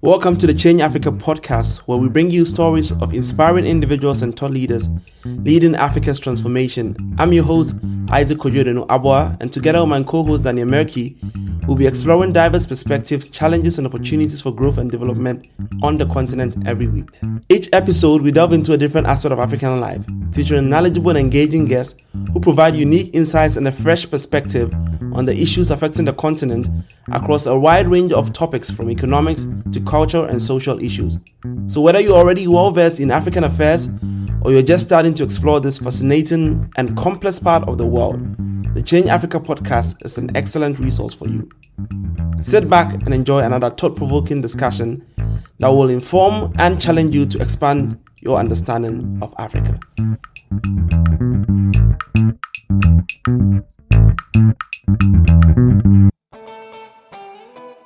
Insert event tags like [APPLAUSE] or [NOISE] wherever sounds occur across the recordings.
Welcome to the Change Africa podcast, where we bring you stories of inspiring individuals and thought leaders leading Africa's transformation. I'm your host, Isaac Kojodenu Abwa, and together with my co host, Daniel Merky, we'll be exploring diverse perspectives, challenges, and opportunities for growth and development on the continent every week. Each episode, we delve into a different aspect of African life, featuring knowledgeable and engaging guests who provide unique insights and a fresh perspective on the issues affecting the continent across a wide range of topics from economics to culture and social issues. So, whether you're already well versed in African affairs or you're just starting to explore this fascinating and complex part of the world, the Change Africa podcast is an excellent resource for you. Sit back and enjoy another thought provoking discussion that will inform and challenge you to expand your understanding of Africa.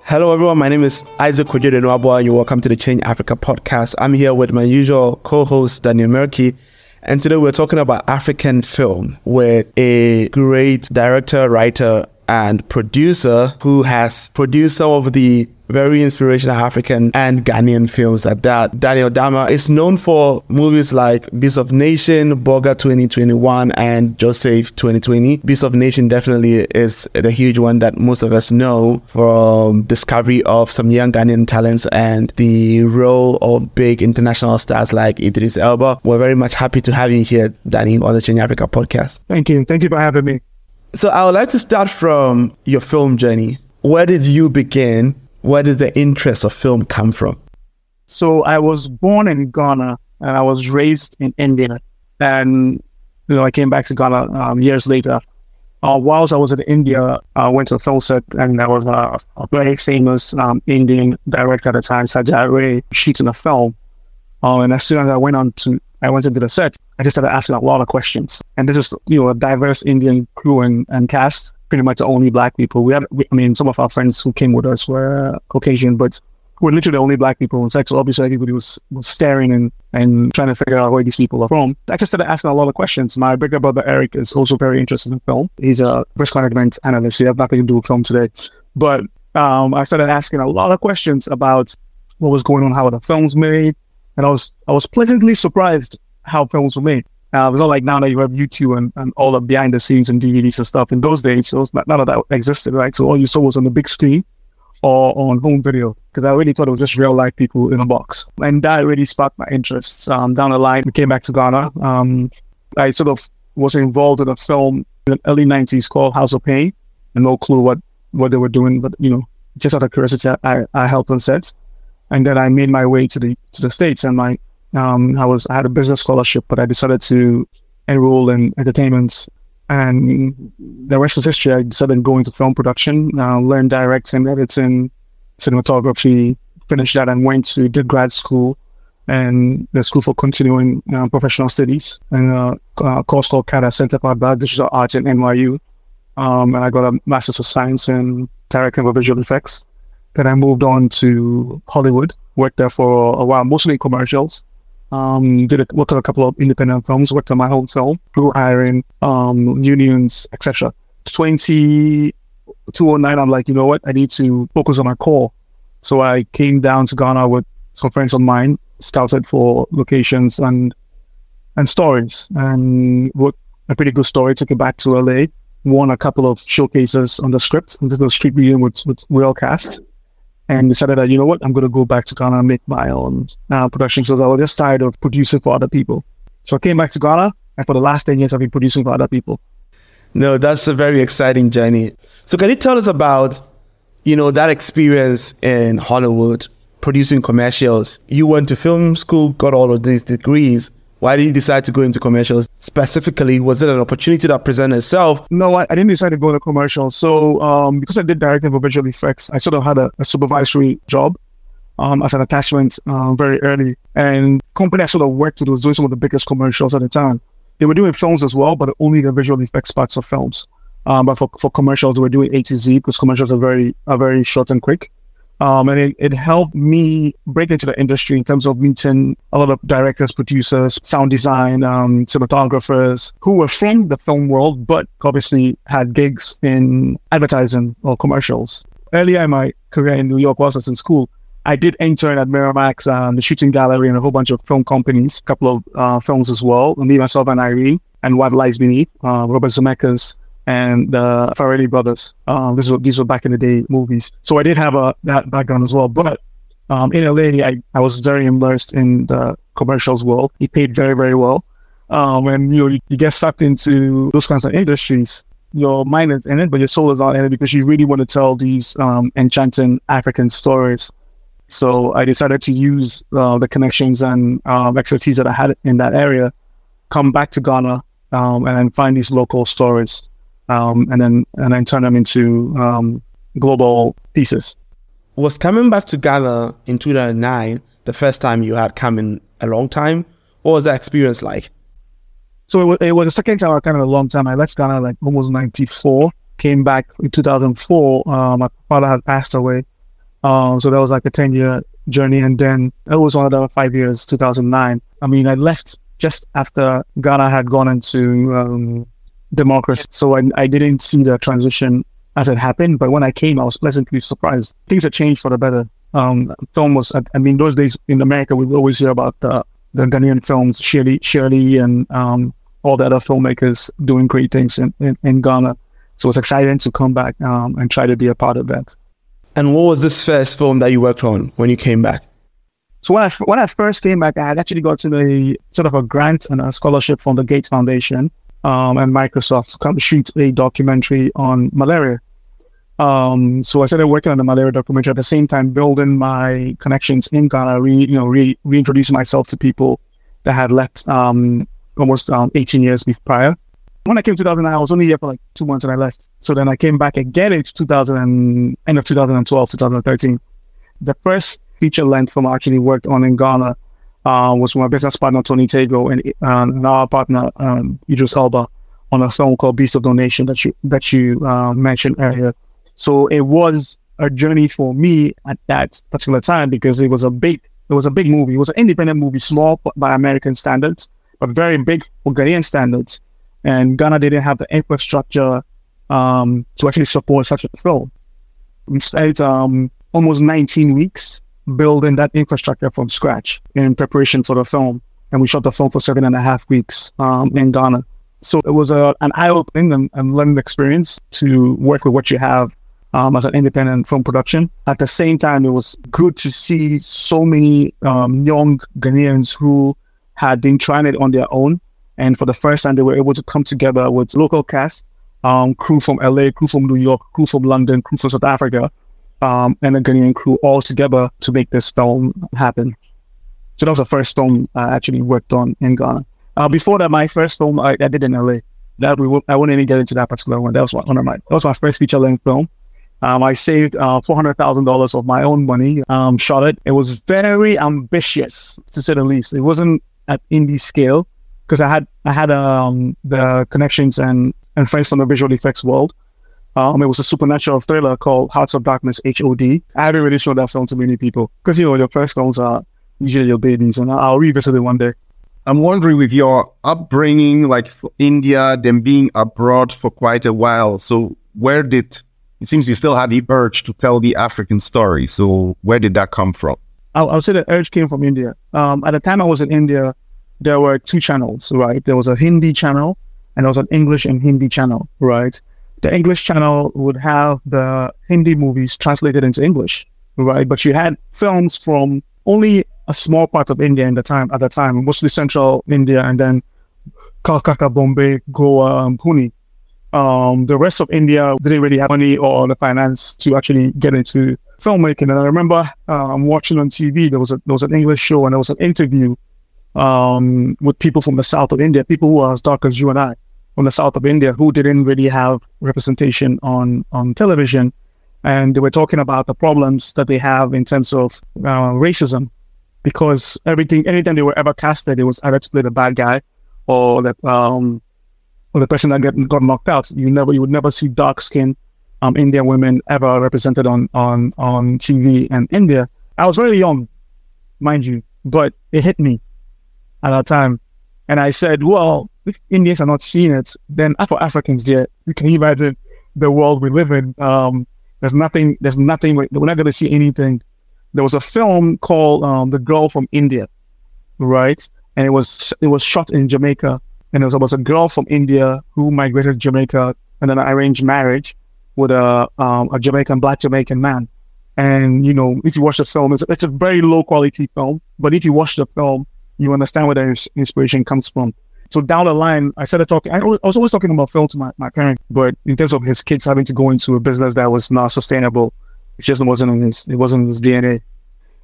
Hello, everyone. My name is Isaac Kojode and you're welcome to the Change Africa podcast. I'm here with my usual co host, Daniel Merky. And today we're talking about African film with a great director, writer, and producer who has produced some of the very inspirational African and Ghanaian films at that. Daniel Damah is known for movies like Beast of Nation, Borga 2021, and Joseph 2020. Beast of Nation definitely is the huge one that most of us know from discovery of some young Ghanaian talents and the role of big international stars like Idris Elba. We're very much happy to have you here, Danny, on the Change Africa podcast. Thank you. Thank you for having me. So I would like to start from your film journey. Where did you begin where did the interest of film come from? So I was born in Ghana and I was raised in India. And you know, I came back to Ghana um, years later. Uh, whilst I was in India, I went to a film set and there was a, a very famous um, Indian director at the time, Satyajit Ray, shooting a film. Uh, and as soon as I went on to, I went into the set, I just started asking a lot of questions. And this is, you know, a diverse Indian crew and, and cast pretty much only black people. We had, I mean, some of our friends who came with us were Caucasian, but we're literally the only black people in sex. So obviously, everybody was, was staring and, and trying to figure out where these people are from. I just started asking a lot of questions. My bigger brother Eric is also very interested in film. He's a risk management analyst. He has nothing to do with film today, but um, I started asking a lot of questions about what was going on, how the films made, and I was I was pleasantly surprised how films were made. Uh, it was not like now that you have YouTube and, and all the behind the scenes and DVDs and stuff. In those days, was not, none of that existed, right? So all you saw was on the big screen or on home video because I really thought it was just real life people in a box. And that really sparked my interest. Um, down the line, we came back to Ghana. Um, I sort of was involved in a film in the early 90s called House of Pain. And no clue what, what they were doing, but, you know, just out of curiosity, I, I helped on set. And then I made my way to the to the States and my um, I was I had a business scholarship, but I decided to enroll in entertainment, and the rest is history. I decided to go into film production, uh, learn directing, editing, cinematography, finished that, and went to did grad school and the School for Continuing uh, Professional Studies and uh, a course called CADA Center for Digital Arts at NYU. Um, and I got a Master's of Science in Directing for Visual Effects. Then I moved on to Hollywood, worked there for a while, mostly commercials. Um, did a, worked on a couple of independent films, worked on my own film, through hiring, um, unions, etc. 20, 209, I'm like, you know what? I need to focus on my core. So I came down to Ghana with some friends of mine, scouted for locations and and stories, and wrote a pretty good story. Took it back to LA, won a couple of showcases on the script, and did a street reading with with real cast and decided that, you know what, I'm going to go back to Ghana and make my own uh, production shows. I was just tired of producing for other people. So I came back to Ghana, and for the last 10 years, I've been producing for other people. No, that's a very exciting journey. So can you tell us about, you know, that experience in Hollywood, producing commercials? You went to film school, got all of these degrees. Why did you decide to go into commercials specifically? Was it an opportunity that presented itself? No, I, I didn't decide to go into commercials. So um, because I did directing for visual effects, I sort of had a, a supervisory job um, as an attachment uh, very early. And company I sort of worked with was doing some of the biggest commercials at the time. They were doing films as well, but only the visual effects parts of films. Um, but for, for commercials, they were doing A to Z because commercials are very are very short and quick. Um, and it, it helped me break into the industry in terms of meeting a lot of directors, producers, sound design, um, cinematographers who were from the film world, but obviously had gigs in advertising or commercials. Earlier in my career in New York, whilst I was in school, I did intern at Miramax, um, the shooting gallery, and a whole bunch of film companies, a couple of uh, films as well. Me, myself, and Irene, and What Lies Beneath, uh, Robert Zemeckis, and the Farrelly brothers. Um, these were these were back in the day movies. So I did have a that background as well. But um, in LA, I, I was very immersed in the commercials world. It paid very very well. Um, and you know you, you get sucked into those kinds of industries. Your mind is in it, but your soul is not in it because you really want to tell these um, enchanting African stories. So I decided to use uh, the connections and uh, expertise that I had in that area, come back to Ghana, um, and find these local stories um, and then and then turn them into um, global pieces. Was coming back to Ghana in 2009 the first time you had come in a long time? What was that experience like? So it was, it was the second time I came in a long time. I left Ghana like almost 94. Came back in 2004. Uh, my father had passed away. Um, so that was like a 10 year journey. And then it was another five years, 2009. I mean, I left just after Ghana had gone into um, democracy. So I, I didn't see the transition as it happened. But when I came, I was pleasantly surprised. Things had changed for the better. Um, film was, I mean, those days in America, we always hear about uh, the Ghanaian films, Shirley, Shirley and um, all the other filmmakers doing great things in, in, in Ghana. So it's exciting to come back um, and try to be a part of that. And what was this first film that you worked on when you came back? So when I, when I first came back, I had actually gotten a sort of a grant and a scholarship from the Gates Foundation um, and Microsoft to come shoot a documentary on malaria. Um, so I started working on the malaria documentary at the same time, building my connections in Ghana, re, you know, re, reintroducing myself to people that had left um, almost um, 18 years prior. When I came to 2009, I was only here for like two months and I left. So then I came back again in 2000 and, end of 2012, 2013. The first feature length film I actually worked on in Ghana uh, was my business partner Tony Tego and, uh, and our partner um, Idris Elba on a film called Beast of No Nation that you that you uh, mentioned earlier. So it was a journey for me at that particular time because it was a big it was a big movie. It was an independent movie, small by American standards, but very big for Ghanaian standards. And Ghana didn't have the infrastructure um, to actually support such a film. We spent um, almost 19 weeks building that infrastructure from scratch in preparation for the film. And we shot the film for seven and a half weeks um, in Ghana. So it was a, an eye opening and, and, learning experience to work with what you have um, as an independent film production. At the same time, it was good to see so many um, young Ghanaians who had been trying it on their own. And for the first time, they were able to come together with local cast, um, crew from LA, crew from New York, crew from London, crew from South Africa, um, and a Ghanaian crew all together to make this film happen. So that was the first film I actually worked on in Ghana. Uh, before that, my first film I, I did in LA. That we I wouldn't even get into that particular one. That was one of my that was my first feature length film. Um, I saved uh, four hundred thousand dollars of my own money. Um, shot it. It was very ambitious to say the least. It wasn't at indie scale because I had I had um, the connections and and friends from the visual effects world. Um, it was a supernatural thriller called Hearts of Darkness HOD. I haven't really shown that film to many people because you know your first films are usually your babies, and I'll revisit it one day. I'm wondering with your upbringing, like India, then being abroad for quite a while. So where did it seems you still had the urge to tell the African story? So where did that come from? I'll, I'll say the urge came from India. Um, at the time I was in India, there were two channels, right? There was a Hindi channel and there was an English and Hindi channel, right? The English channel would have the Hindi movies translated into English, right? But you had films from only a small part of India in the time at the time, mostly central India, and then Calcutta, Bombay, Goa, and Pune. Um, the rest of India didn't really have money or the finance to actually get into filmmaking. And I remember um, watching on TV, there was a there was an English show and there was an interview um, with people from the south of India, people who are as dark as you and I from the south of India who didn't really have representation on on television, and they were talking about the problems that they have in terms of uh, racism, because everything anytime they were ever casted, it was either to play the bad guy or the um or the person that got, got knocked out. You never you would never see dark skin um, Indian women ever represented on on on TV in India. I was really young, mind you, but it hit me at that time, and I said, "Well, if Indians are not seeing it, then for Africans, there, you can imagine the world we live in. Um, there's nothing. There's nothing. We're not going to see anything." There was a film called um, "The Girl from India," right? And it was it was shot in Jamaica, and it was, it was a girl from India who migrated to Jamaica and then arranged marriage with a um, a Jamaican black Jamaican man. And you know, if you watch the film, it's, it's a very low quality film. But if you watch the film, you understand where the inspiration comes from. So down the line, I started talking. I was always talking about film to my, my parent, but in terms of his kids having to go into a business that was not sustainable, it just wasn't in his. It wasn't in his DNA.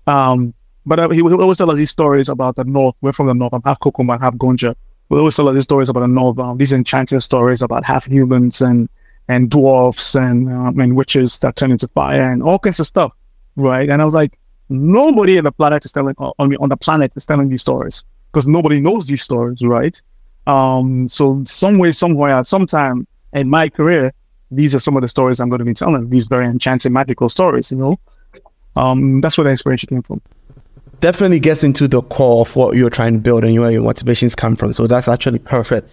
Um, but uh, he would always tell us these stories about the North. We're from the North. I'm half Konkomba, half Gonja. We always tell us these stories about the North. Um, these enchanting stories about half humans and and dwarfs and um, and witches that turn into fire and all kinds of stuff, right? And I was like, nobody on the planet is telling on on the planet is telling these stories because nobody knows these stories, right? Um, so somewhere, at some time in my career, these are some of the stories I'm going to be telling. These very enchanting, magical stories, you know. Um, that's where the inspiration came from. Definitely gets into the core of what you're trying to build and where your motivations come from. So that's actually perfect.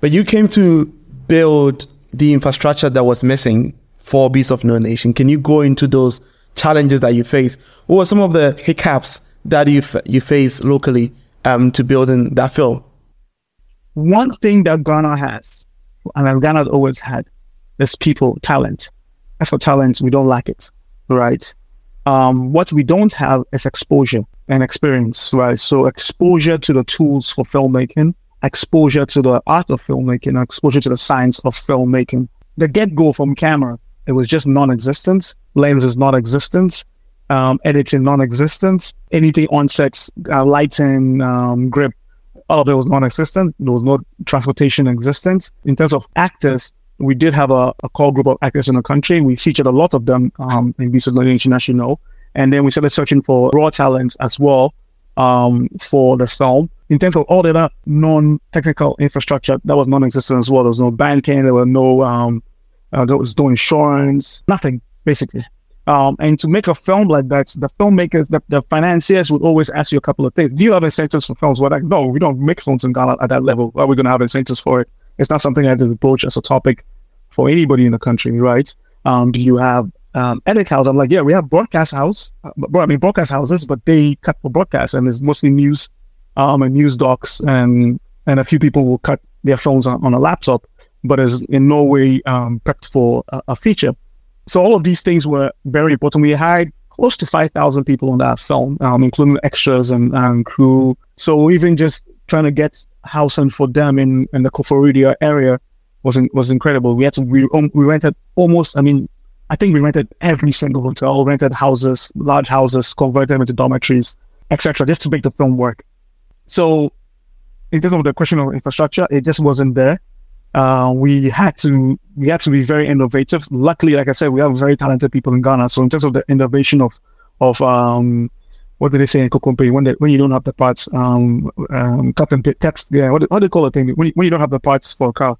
But you came to build the infrastructure that was missing for Beast of No Nation. Can you go into those challenges that you face? What were some of the hiccups that you you face locally um, to building that film? One thing that Ghana has, and Ghana always had, is people, talent. As for talent, we don't lack it, right? Um, what we don't have is exposure and experience, right? So exposure to the tools for filmmaking, exposure to the art of filmmaking, exposure to the science of filmmaking. The get go from camera, it was just non existent. Lenses non existent. Um, editing non existent. Anything on sets, uh, lighting, um, grip, all of it was non existent. There was no transportation existence. In terms of actors, we did have a, a core group of actors in the country. We featured a lot of them um, in as you know. And then we started searching for raw talents as well um, for the film in terms of all the other non-technical infrastructure that was non-existent as well. There was no banking, there was no um, uh, there was no insurance, nothing basically. Um, and to make a film like that, the filmmakers, the, the, financiers would always ask you a couple of things. Do you have incentives for films? We're like, no, we don't make films in Ghana at that level. Are we going to have incentives for it? It's not something that is approached as a topic for anybody in the country, right? Um, do you have um, edit house? I'm like, yeah, we have broadcast house, uh, I mean broadcast houses, but they cut for broadcast, and it's mostly news um, and news docs, and and a few people will cut their phones on, on a laptop, but is in no way um, prepped for a, a, feature. So all of these things were very important. We hired close to five thousand people on that film, um, including extras and, and, crew. So even just trying to get housing for them in in the Koforidua area was in, was incredible. We had to we, um, we rented almost. I mean, I think we rented every single hotel, rented houses, large houses, converted them into dormitories, etc., just to make the film work. So, in terms of the question of infrastructure, it just wasn't there. Uh, we had to we had to be very innovative. Luckily, like I said, we have very talented people in Ghana. So in terms of the innovation of of um, what do they say in Kokompe when they, when you don't have the parts, um, um, cut and text, yeah, what, what do they call it thing when you, when you don't have the parts for a car?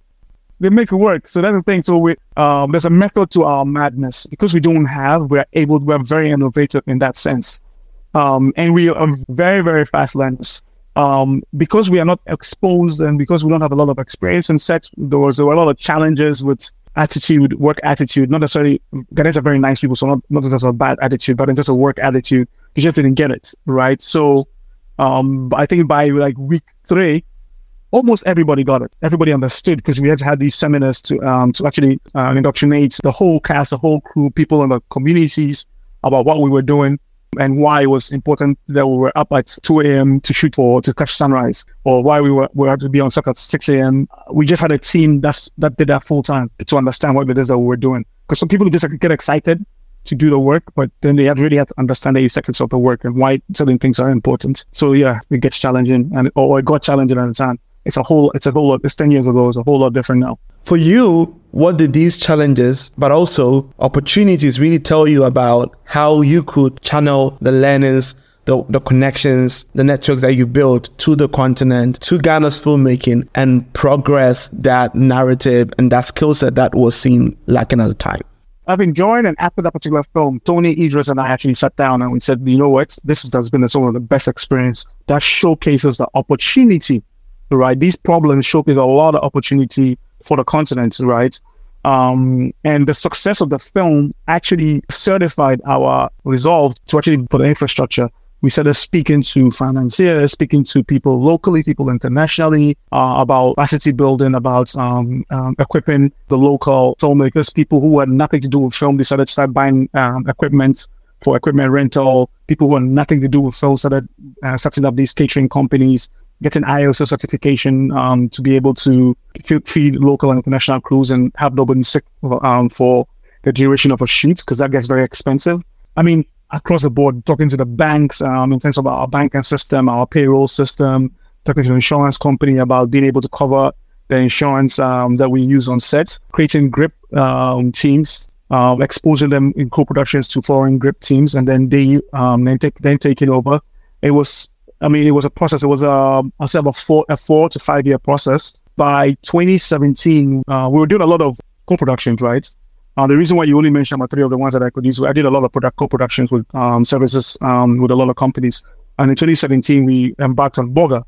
They make it work. So that's the thing. So we um, there's a method to our madness because we don't have. We're able. We're very innovative in that sense, um, and we are very very fast learners um, because we are not exposed and because we don't have a lot of experience in sex, there was there were a lot of challenges with attitude, work attitude. Not necessarily Ghanaians are very nice people, so not not just a bad attitude, but in terms of work attitude, you just didn't get it right. So um, I think by like week three, almost everybody got it. Everybody understood because we had had these seminars to um, to actually uh, indoctrinate the whole cast, the whole crew, people in the communities about what we were doing and why it was important that we were up at 2 a.m. to shoot for to catch sunrise, or why we were we had to be on set at 6 a.m. We just had a team that's that did that full time to understand what it is that we were doing. Because some people just like, get excited to do the work, but then they had really had to understand the effects of the work and why certain things are important. So yeah, it gets challenging, and or it got challenging at the time. It's a whole, it's a whole lot. It's ten years ago. It's a whole lot different now. For you, what did these challenges, but also opportunities really tell you about how you could channel the learnings, the, the connections, the networks that you built to the continent, to Ghana's filmmaking and progress that narrative and that skill set that was seen lacking at the time? I've enjoyed, and after that particular film, Tony Idris and I actually sat down and we said, you know what, this has been some of the best experience that showcases the opportunity, right? These problems showcase a lot of opportunity for the continent, right? Um, and the success of the film actually certified our resolve to actually put infrastructure we started speaking to financiers, speaking to people locally, people internationally uh, about capacity building, about um, um, equipping the local filmmakers, people who had nothing to do with film decided to start buying um, equipment for equipment rental. People who had nothing to do with film started uh, setting up these catering companies, getting ISO certification um, to be able to feed local and international crews and have nobody sick um, for the duration of a shoot because that gets very expensive. I mean, across the board, talking to the banks um, in terms of our banking system, our payroll system, talking to the insurance company about being able to cover the insurance um, that we use on sets, creating grip um, teams, uh, exposing them in co-productions to foreign grip teams, and then they um, then, take, then taking over. It was, I mean, it was a process. It was a, I say a four, a four to five year process. By 2017, uh, we were doing a lot of co-productions, right? Uh, the reason why you only mentioned about three of the ones that I could use, I did a lot of product co-productions with um, services um, with a lot of companies. And in 2017, we embarked on Borga,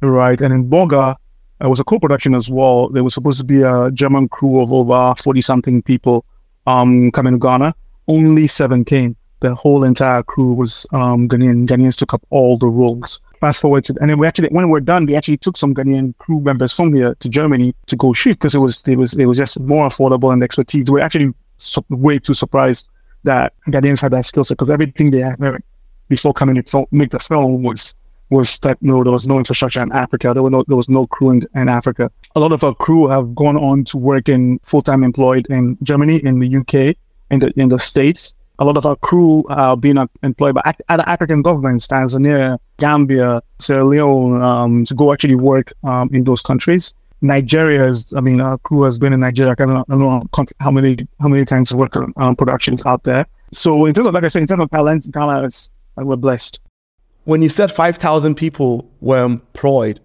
right? And in Borga, it was a co-production as well. There was supposed to be a German crew of over 40 something people um, coming to Ghana. Only seven came. The whole entire crew was um, Ghanaian. Ghanaians took up all the roles fast forward to, and then we actually, when we're done, we actually took some Ghanaian crew members from here to Germany to go shoot because it was, it was, it was just more affordable and expertise. We're actually su- way too surprised that Ghanaians had that skill set because everything they had before coming to make the film was was that you know, there was no infrastructure in Africa. There was no there was no crew in, in Africa. A lot of our crew have gone on to work in full time employed in Germany, in the UK, in the in the States a lot of our crew are being employed by other African governments, Tanzania, Gambia, Sierra Leone, um, to go actually work um, in those countries. Nigeria is, I mean, our crew has been in Nigeria. I don't, know how many how many times work um, productions out there. So in terms of, like I said, in terms of talent, like we're blessed. When you said 5,000 people were employed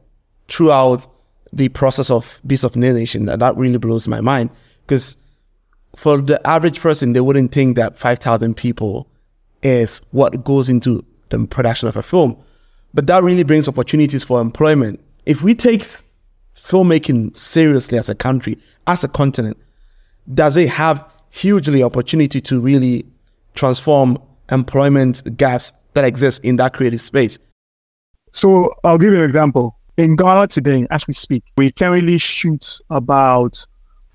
throughout the process of Beast of Nation, that really blows my mind because for the average person, they wouldn't think that 5,000 people is what goes into the production of a film. But that really brings opportunities for employment. If we take filmmaking seriously as a country, as a continent, does it have hugely opportunity to really transform employment gaps that exist in that creative space? So I'll give you an example. In Ghana today, as we speak, we currently shoot about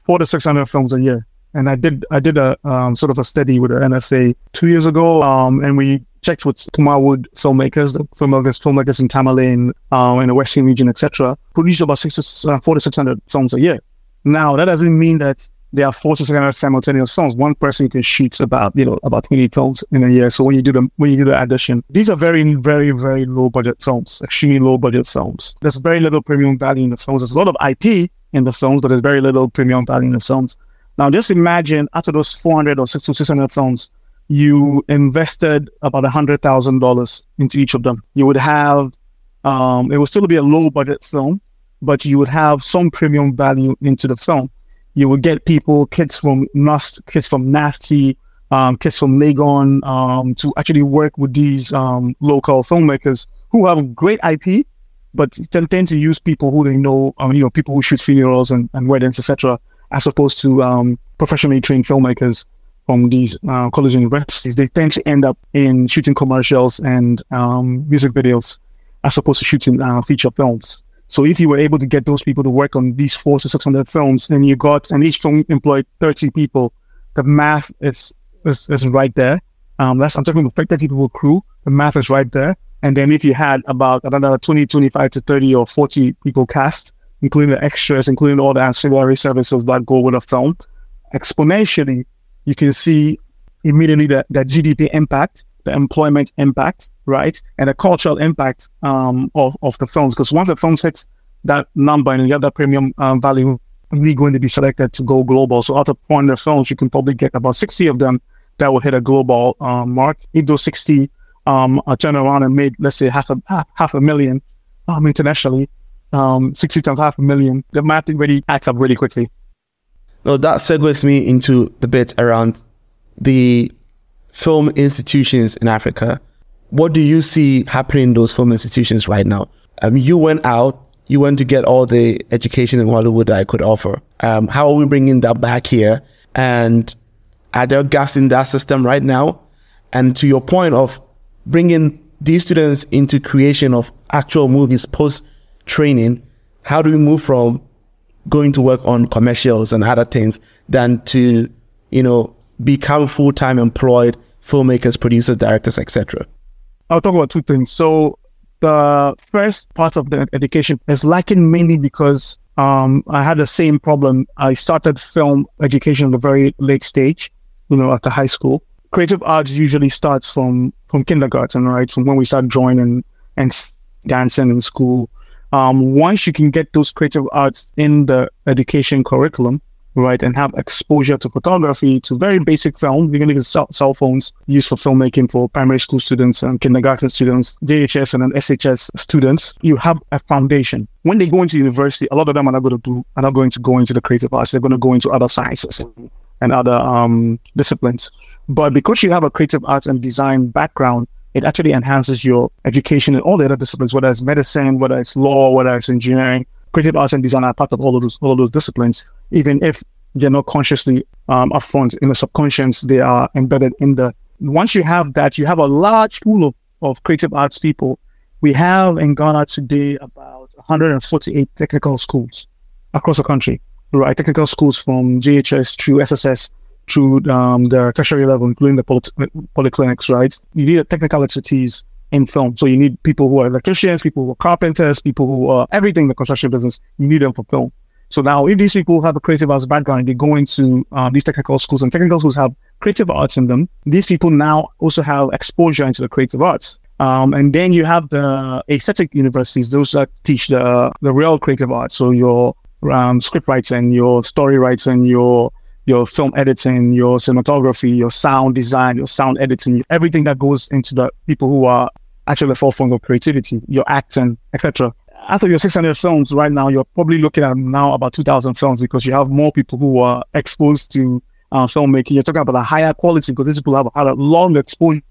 four to 600 films a year. And I did I did a um, sort of a study with the NSA two years ago, um, and we checked with Kumawood filmmakers, filmmakers, filmmakers in Tamale um, in the Western region, etc. Produce about six uh, four to six hundred songs a year. Now that doesn't mean that there are four to six hundred simultaneous songs. One person can shoot about you know about twenty films in a year. So when you do the when you do the addition, these are very very very low budget films, extremely low budget films. There's very little premium value in the films. There's a lot of IP in the films, but there's very little premium value in the films. Now, just imagine after those 400 or 600 films, you invested about $100,000 into each of them. You would have, um, it would still be a low budget film, but you would have some premium value into the film. You would get people, kids from Nust, kids from NAFTI, um, kids from Legon, um, to actually work with these um, local filmmakers who have great IP, but tend to use people who they know, um, you know, people who shoot funerals and, and weddings, etc as opposed to um, professionally trained filmmakers from these uh, college universities. They tend to end up in shooting commercials and um, music videos as opposed to shooting uh, feature films. So if you were able to get those people to work on these four to 600 films and you got, and each film employed 30 people, the math is, is, is right there. Um, that's, I'm talking about 30 people crew. The math is right there. And then if you had about another 20, 25 to 30 or 40 people cast, including the extras, including all the ancillary services that go with a film, exponentially, you can see immediately the, the GDP impact, the employment impact, right? And the cultural impact um, of, of the films. Because once the film hits that number and you get that premium um, value, really going to be selected to go global. So out of 400 films, you can probably get about 60 of them that will hit a global um, mark. If those 60 um, are turned around and made, let's say, half a half a million um, internationally, um, 60 times half a million, the math really adds up really quickly. No, that segues me into the bit around the film institutions in Africa, what do you see happening in those film institutions right now? Um, you went out, you went to get all the education in Hollywood that I could offer. Um, how are we bringing that back here? And are there gaps in that system right now? And to your point of bringing these students into creation of actual movies post training, how do we move from going to work on commercials and other things than to, you know, become full time employed filmmakers, producers, directors, etc. I'll talk about two things. So the first part of the education is lacking mainly because um, I had the same problem. I started film education at a very late stage, you know, after high school. Creative arts usually starts from from kindergarten, right? From when we start drawing and, and dancing in school. Um, once you can get those creative arts in the education curriculum, right, and have exposure to photography, to very basic film, even if cell, cell phones used for filmmaking for primary school students and kindergarten students, JHS and then SHS students, you have a foundation. When they go into university, a lot of them are not going to do, are not going to go into the creative arts. They're going to go into other sciences and other um, disciplines. But because you have a creative arts and design background, it actually enhances your education in all the other disciplines, whether it's medicine, whether it's law, whether it's engineering. Creative arts and design are part of all of those all of those disciplines, even if they're not consciously um, upfront in the subconscious, they are embedded in the. Once you have that, you have a large pool of, of creative arts people. We have in Ghana today about 148 technical schools across the country, right? Technical schools from JHS through SSS through um, the tertiary level, including the poly- polyclinics, right? You need a technical expertise in film. So you need people who are electricians, people who are carpenters, people who are everything in the construction business. You need them for film. So now, if these people have a creative arts background, they go into uh, these technical schools, and technical schools have creative arts in them. These people now also have exposure into the creative arts. Um, and then you have the aesthetic universities; those that teach the the real creative arts. So your um, script writing, your story writing, your your film editing, your cinematography, your sound design, your sound editing, everything that goes into the people who are actually the forefront of creativity, your acting, etc. After your 600 films right now, you're probably looking at now about 2,000 films because you have more people who are exposed to uh, filmmaking. You're talking about a higher quality because these people have had a long exposure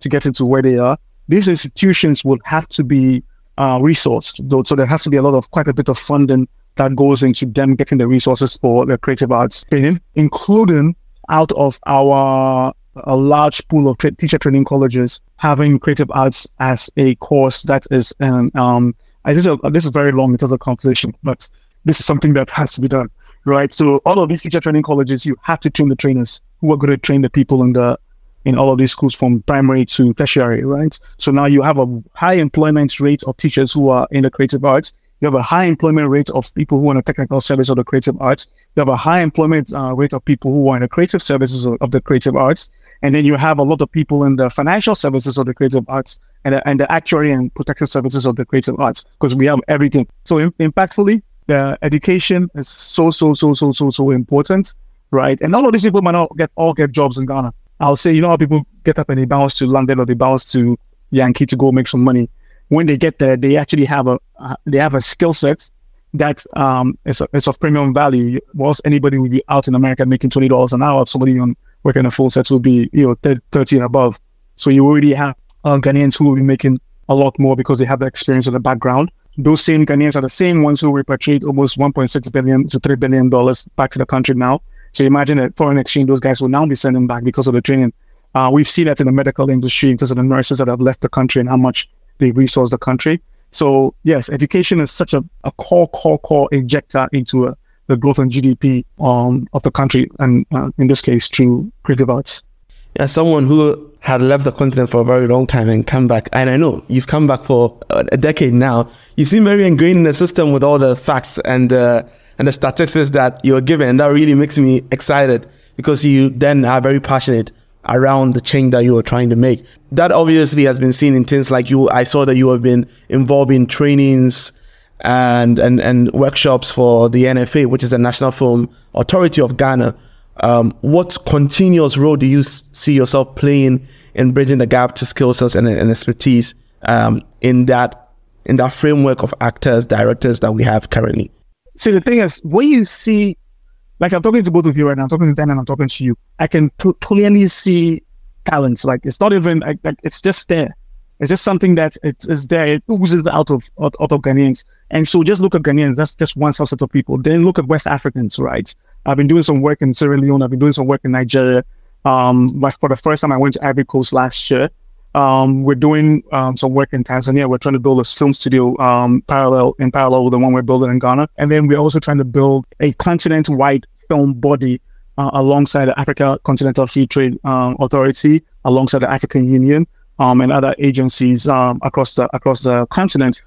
to get into where they are. These institutions would have to be uh, resourced, though, so there has to be a lot of quite a bit of funding that goes into them getting the resources for the creative arts training, including out of our a large pool of tra- teacher training colleges having creative arts as a course that is um, um this is, a, this is very long in terms of conversation, but this is something that has to be done, right? So all of these teacher training colleges, you have to train the trainers who are going to train the people in the in all of these schools from primary to tertiary, right? So now you have a high employment rate of teachers who are in the creative arts you have a high employment rate of people who are in the technical service or the creative arts. You have a high employment uh, rate of people who are in the creative services of, the creative arts. And then you have a lot of people in the financial services of the creative arts and, the, and the actuary and protective services of the creative arts because we have everything. So impactfully, the education is so, so, so, so, so, so important, right? And all of these people might not get all get jobs in Ghana. I'll say, you know how people get up and they bounce to London or they bounce to Yankee to go make some money when they get there, they actually have a uh, they have a skill set that um is, a, is of premium value. Whilst anybody would be out in America making twenty dollars an hour, somebody on working a full set will be you know thirty and above. So you already have uh, Ghanaians who will be making a lot more because they have the experience and the background. Those same Ghanaians are the same ones who repatriate almost 1.6 billion to 3 billion dollars back to the country now. So imagine that foreign exchange, those guys will now be sending back because of the training. Uh, we've seen that in the medical industry in terms of the nurses that have left the country and how much they resource the country. So yes, education is such a, a core, core, core injector into uh, the growth and GDP um, of the country, and uh, in this case, through creative arts. As someone who had left the continent for a very long time and come back, and I know you've come back for a decade now. You seem very ingrained in the system with all the facts and uh, and the statistics that you're given. That really makes me excited because you then are very passionate around the change that you are trying to make. That obviously has been seen in things like you. I saw that you have been involved in trainings and and and workshops for the NFA, which is the National Film Authority of Ghana. Um, what continuous role do you see yourself playing in bridging the gap to skill sets and, and expertise um, in that in that framework of actors, directors that we have currently? So the thing is, when you see like I'm talking to both of you right now, I'm talking to Dan and I'm talking to you. I can clearly see talents. Like it's not even like, like it's just there. It's just something that it's, it's there. It oozes out of, out, out of Ghanaians. And so just look at Ghanaians. That's just one subset of people. Then look at West Africans, right? I've been doing some work in Sierra Leone. I've been doing some work in Nigeria. Um, but for the first time, I went to Ivory Coast last year. Um, we're doing um, some work in Tanzania. We're trying to build a film studio um, parallel in parallel with the one we're building in Ghana, and then we're also trying to build a continent-wide film body uh, alongside the Africa Continental Free Trade um, Authority, alongside the African Union, um, and other agencies um, across the across the continent.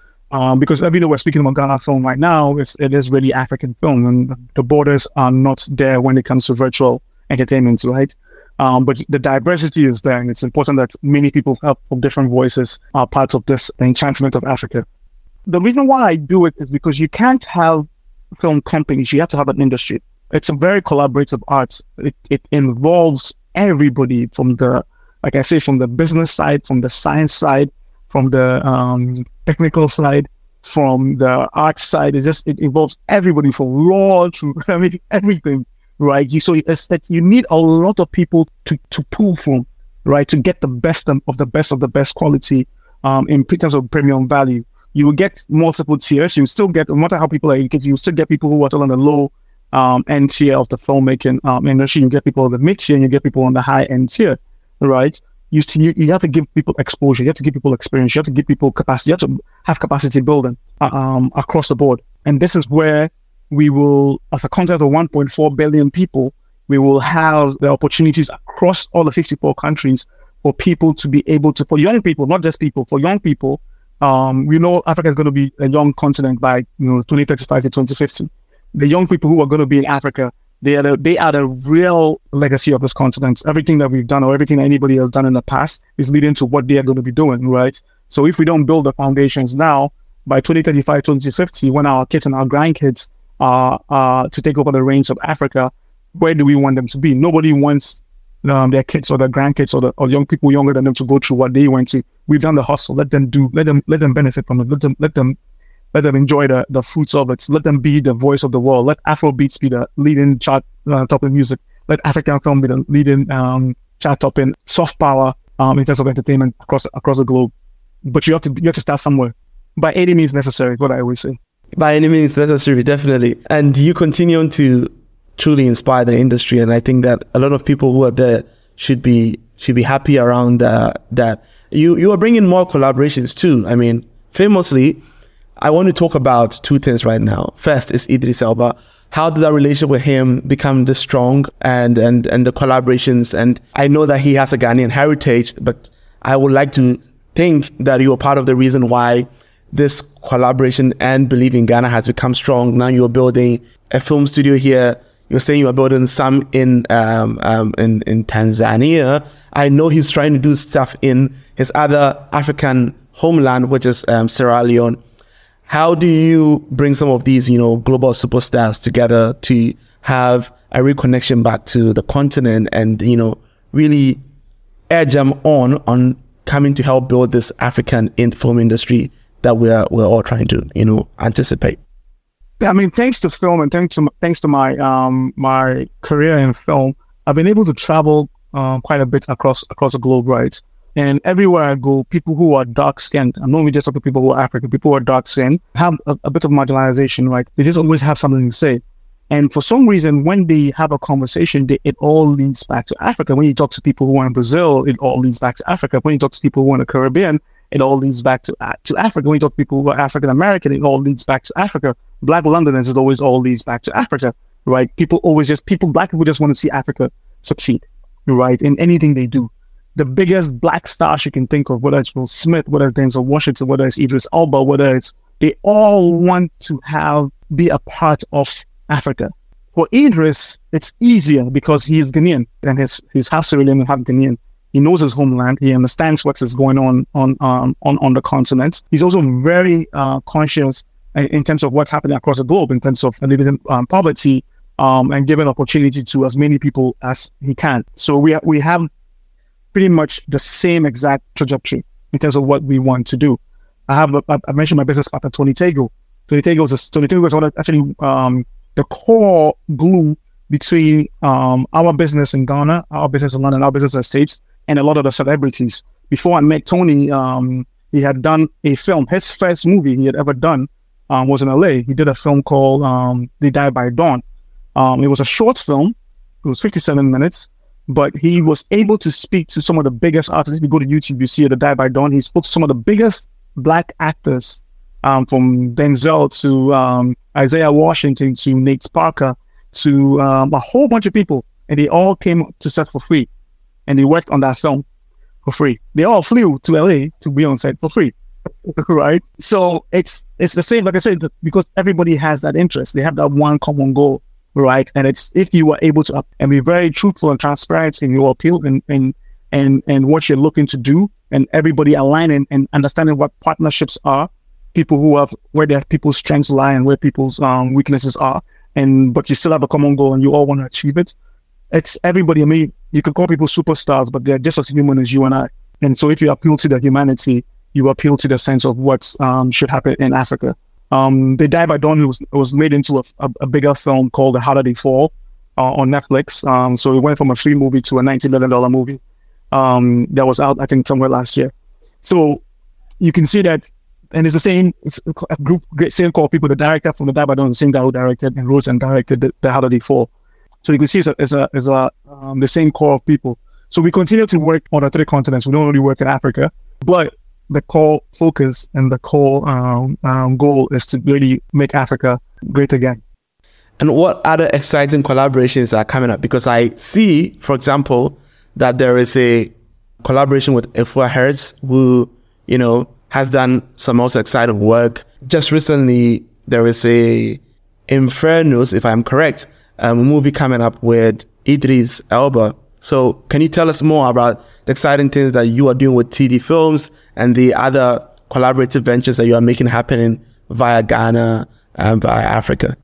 because even though we're speaking about Ghana film right now, it's, it is really African film, and the borders are not there when it comes to virtual entertainment, right? Um, but the diversity is there, and it's important that many people from different voices are parts of this enchantment of Africa. The reason why I do it is because you can't have film companies; you have to have an industry. It's a very collaborative art. It, it involves everybody from the, like I say, from the business side, from the science side, from the um, technical side, from the art side. It just it involves everybody from law to [LAUGHS] I mean everything right? You so it's that you need a lot of people to to pull from, right, to get the best of the best of the best quality um, in terms of premium value. You will get multiple tiers. You still get no matter how people are educated, you still get people who are still on the low um, end tier of the filmmaking um, industry. You get people on the mid tier, and you get people on the high end tier, right? You, you, you have to give people exposure. You have to give people experience. You have to give people capacity. You have to have capacity building uh, um, across the board. And this is where we will, as a continent of 1.4 billion people, we will have the opportunities across all the 54 countries for people to be able to, for young people, not just people, for young people. Um, we know Africa is going to be a young continent by you know 2035 to 2050. The young people who are going to be in Africa, they are the, they are the real legacy of this continent. Everything that we've done or everything anybody has done in the past is leading to what they are going to be doing, right? So if we don't build the foundations now, by 2035, 2050, when our kids and our grandkids uh, uh, to take over the reins of Africa, where do we want them to be? Nobody wants um, their kids or their grandkids or, the, or young people younger than them to go through what they went to. We've done the hustle. Let them do. Let them let them benefit from it. Let them let them let them enjoy the, the fruits of it. Let them be the voice of the world. Let Afro beats be the leading chart uh, topping music. Let African film be the leading um, chart topping soft power um, in terms of entertainment across across the globe. But you have to you have to start somewhere. By any means necessary, what I always say by any means necessary, definitely. And you continue to truly inspire the industry, and I think that a lot of people who are there should be should be happy around uh, that. You you are bringing more collaborations too. I mean, famously, I want to talk about two things right now. First is Idris Elba. How did that relationship with him become this strong and and and the collaborations? And I know that he has a Ghanaian heritage, but I would like to think that you are part of the reason why this collaboration and belief in Ghana has become strong. Now you're building a film studio here. You're saying you are building some in um, um, in in Tanzania. I know he's trying to do stuff in his other African homeland, which is um, Sierra Leone. How do you bring some of these, you know, global superstars together to have a reconnection back to the continent and you know really edge them on on coming to help build this African in film industry that we're we're all trying to you know anticipate. I mean, thanks to film and thanks to thanks to my um my career in film, I've been able to travel uh, quite a bit across across the globe, right? And everywhere I go, people who are dark skinned, I'm not only just talking people who are African, people who are dark skinned have a, a, bit of marginalization, right? They just always have something to say. And for some reason, when they have a conversation, they, it all leads back to Africa. When you talk to people who are in Brazil, it all leads back to Africa. When you talk to people who are in the Caribbean, it all leads back to uh, to Africa. When you talk people who are African American, it all leads back to Africa. Black Londoners, it always all leads back to Africa, right? People always just people, black people just want to see Africa succeed, right? In anything they do. The biggest black stars you can think of, whether it's Will Smith, whether it's Denzel Washington, whether it's Idris Elba, whether it's they all want to have be a part of Africa. For Idris, it's easier because he is Ghanaian and his his house Sierra have Ghanaian. He knows his homeland. He understands what is going on on um, on on the continent. He's also very uh, conscious in, in, terms of what's happening across the globe in terms of living um, poverty um, and giving opportunity to as many people as he can. So we ha- we have pretty much the same exact trajectory in terms of what we want to do. I have a, I mentioned my business partner Tony Tego. Tony Tego is a, Tony Tego is actually um, the core glue between um, our business in Ghana, our business in London, our business in the States, and a lot of the celebrities. Before I met Tony, um, he had done a film. His first movie he had ever done um, was in LA. He did a film called um, They Die by Dawn. Um, it was a short film. It was 57 minutes, but he was able to speak to some of the biggest artists. If you go to YouTube, you see They Die by Dawn. He spoke to some of the biggest black actors um, from Denzel to um, Isaiah Washington to Nate Parker to a whole bunch of people, and they all came to set for free, and they worked on that song for free. They all flew to LA to be on set for free, [LAUGHS] right? So it's it's the same, like I said, because everybody has that interest. They have that one common goal, right? And it's if you are able to and be very truthful and transparent in your appeal and and and and what you're looking to do, and everybody aligning and understanding what partnerships are, people who have where their people's strengths lie and where people's um, weaknesses are, and but you still have a common goal and you all want to achieve it. It's everybody. I mean, you could call people superstars, but they're just as human as you and I. And so, if you appeal to the humanity, you appeal to the sense of what um, should happen in Africa. Um, they Die by Dawn was was made into a, a, a bigger film called The Harder They Fall uh, on Netflix. Um, so it went from a free movie to a ninety million dollar movie um, that was out, I think, somewhere last year. So you can see that and it's the same it's a group same core people the director from the Die by Dawn the same guy who directed and wrote and directed the, the Did They Fall so you can see it's a, it's a, it's a um, the same core of people. So we continue to work on the three continents. We don't only work in Africa but the core focus and the core um, um, goal is to really make Africa great again. And what other exciting collaborations are coming up? Because I see for example that there is a collaboration with Afua Hirsch who you know has done some also exciting work. Just recently, there is a Infernos, if I'm correct, a movie coming up with Idris Elba. So can you tell us more about the exciting things that you are doing with TD Films and the other collaborative ventures that you are making happening via Ghana and via Africa?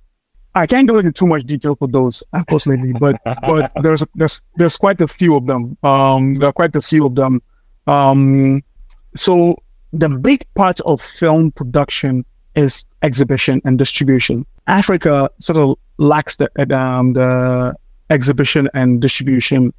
I can't go into too much detail for those, unfortunately, but but there's there's there's quite a few of them. Um, there are quite a few of them. Um, so the big part of film production is exhibition and distribution. Africa sort of lacks the um, the exhibition and distribution